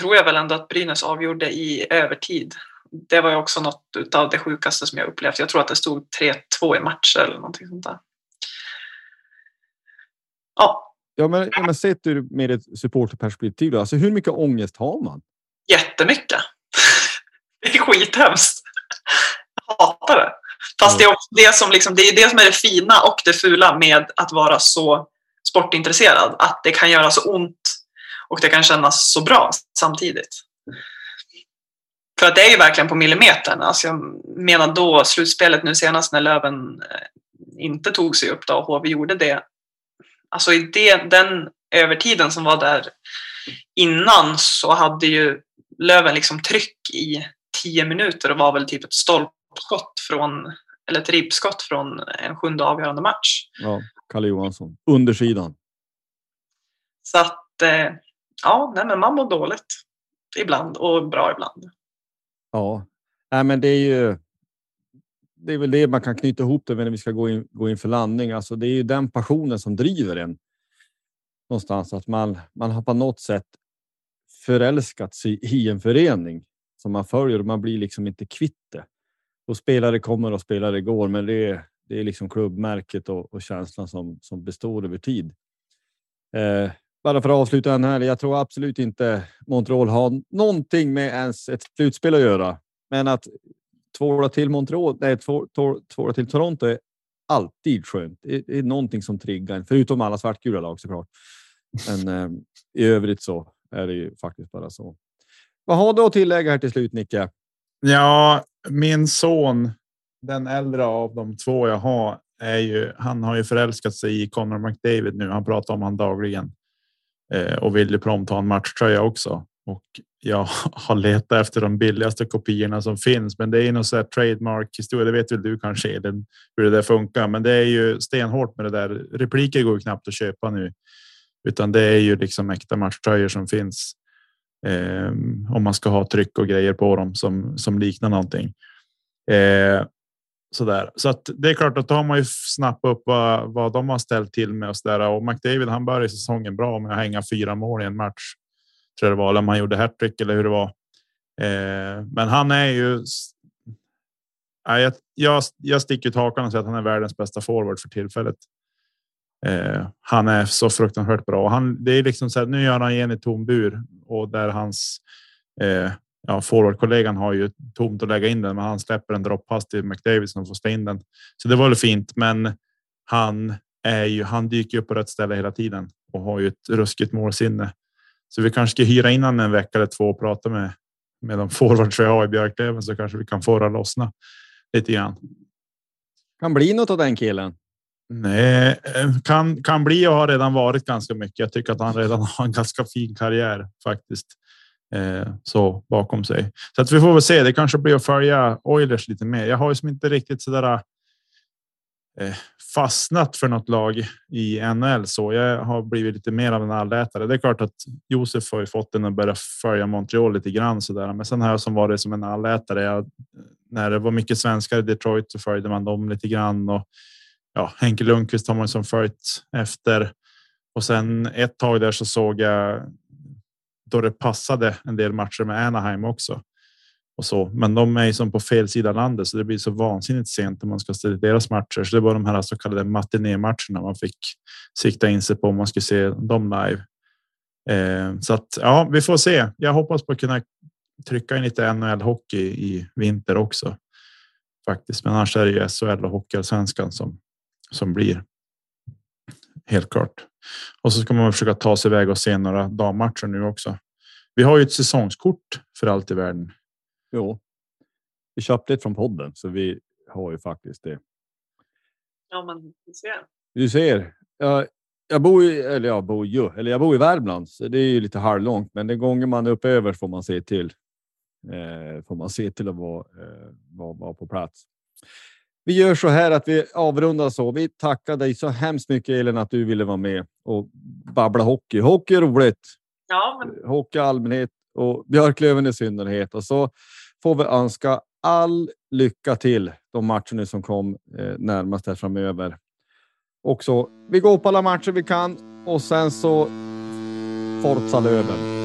tror jag väl ändå att Brynäs avgjorde i övertid. Det var ju också något av det sjukaste som jag upplevt. Jag tror att det stod 3-2 i matcher eller någonting sånt där. Ja. Ja, men, men sett ur med ett supporterperspektiv då, alltså hur mycket ångest har man? Jättemycket. Det är skithemskt. Jag hatar det. Fast det är också det som, liksom, det är det som är det fina och det fula med att vara så sportintresserad. Att det kan göra så ont och det kan kännas så bra samtidigt. För att det är ju verkligen på millimetern. Alltså jag menar då slutspelet nu senast när Löven eh, inte tog sig upp då och HV gjorde det. Alltså i det, den övertiden som var där innan så hade ju Löven liksom tryck i tio minuter och var väl typ ett stolpskott från, eller ett ribbskott från en sjunde avgörande match. Ja, Kalle Johansson. Undersidan. Så att, eh, ja, nej, men man mår dåligt ibland och bra ibland. Ja, nej, men det är ju. Det är väl det man kan knyta ihop det med när vi ska gå in, gå in för landning. Alltså, det är ju den passionen som driver en någonstans att man, man har på något sätt förälskat sig i en förening som man följer och man blir liksom inte kvitt det. Och spelare kommer och spelare går, men det är, det är liksom klubbmärket och, och känslan som, som består över tid. Eh, bara för att avsluta den här. Jag tror absolut inte Montreal har någonting med ens ett slutspel att göra, men att tvåla till Montreal, nej, tvåla till Toronto är alltid skönt. Det är någonting som triggar en, förutom alla svartgula lag såklart. Men eh, i övrigt så är det ju faktiskt bara så. Vad har du att tillägga här till slut, Nicke? Ja, min son, den äldre av de två jag har, är ju. Han har ju förälskat sig i Connor McDavid nu. Han pratar om han dagligen eh, och vill ju prompt ha en matchtröja också. Och jag har letat efter de billigaste kopiorna som finns, men det är nog så trademark historia. Det vet väl du kanske Elin, hur det där funkar, men det är ju stenhårt med det där. Repliker går ju knappt att köpa nu, utan det är ju liksom äkta matchtröjor som finns. Eh, om man ska ha tryck och grejer på dem som som liknar någonting. Eh, så där. Så att det är klart att då har man ju snappat upp vad, vad de har ställt till med och så där. Och McDavid, han började säsongen bra med att hänga fyra mål i en match. Tror det var, eller om han gjorde hattrick eller hur det var. Eh, men han är ju. Jag, jag, jag sticker ut hakan och säger att han är världens bästa forward för tillfället. Eh, han är så fruktansvärt bra. Han, det är liksom så här, nu gör han en i tom bur och där hans eh, ja, forwardkollegan har ju tomt att lägga in den, men han släpper en droppass till McDavid som får stå in den. Så det var väl fint, men han är ju. Han dyker upp på rätt ställe hela tiden och har ju ett ruskigt målsinne. Så vi kanske ska hyra in honom en vecka eller två och prata med med de forwards vi har i Björklöven så kanske vi kan få det lossna lite grann. Kan bli något av den killen. Nej, eh, kan kan bli och har redan varit ganska mycket. Jag tycker att han redan har en ganska fin karriär faktiskt. eh, så bakom sig. Så att vi får väl se. Det kanske blir att följa Oilers lite mer. Jag har ju som inte riktigt så där. Eh, fastnat för något lag i NHL så jag har blivit lite mer av en allätare. Det är klart att Josef har ju fått den att börja följa Montreal lite grann så där. Men sen har jag som varit som en allätare. Jag, när det var mycket svenskar i Detroit så följde man dem lite grann och ja, Henke Lundqvist har man som följt efter och sen ett tag där så såg jag då det passade en del matcher med Anaheim också och så. Men de är ju som på fel sida landet så det blir så vansinnigt sent när man ska se deras matcher. Så det var de här så kallade matinématcherna man fick sikta in sig på om man skulle se dem live. Eh, så att ja, vi får se. Jag hoppas på att kunna trycka in lite NHL hockey i vinter också faktiskt. Men annars är det ju SHL och Hockeyallsvenskan som som blir. Helt klart. Och så ska man försöka ta sig iväg och se några dammatcher nu också. Vi har ju ett säsongskort för allt i världen. Jo, vi köpte det från podden så vi har ju faktiskt det. Ja, men du ser. Du ser. Jag, jag bor ju, eller jag bor ju, eller jag bor i Värmland, så det är ju lite halvlångt, men den gånger man är uppe över får man se till. Eh, får man se till att vara, eh, vara, vara på plats. Vi gör så här att vi avrundar så. Vi tackar dig så hemskt mycket Elin att du ville vara med och babbla hockey. Hockey är roligt. Ja, men... Hockey i allmänhet och Björklöven i synnerhet. Och så får vi önska all lycka till de matcherna som kom eh, närmast här framöver. Och så, vi går på alla matcher vi kan och sen så Forza Löven.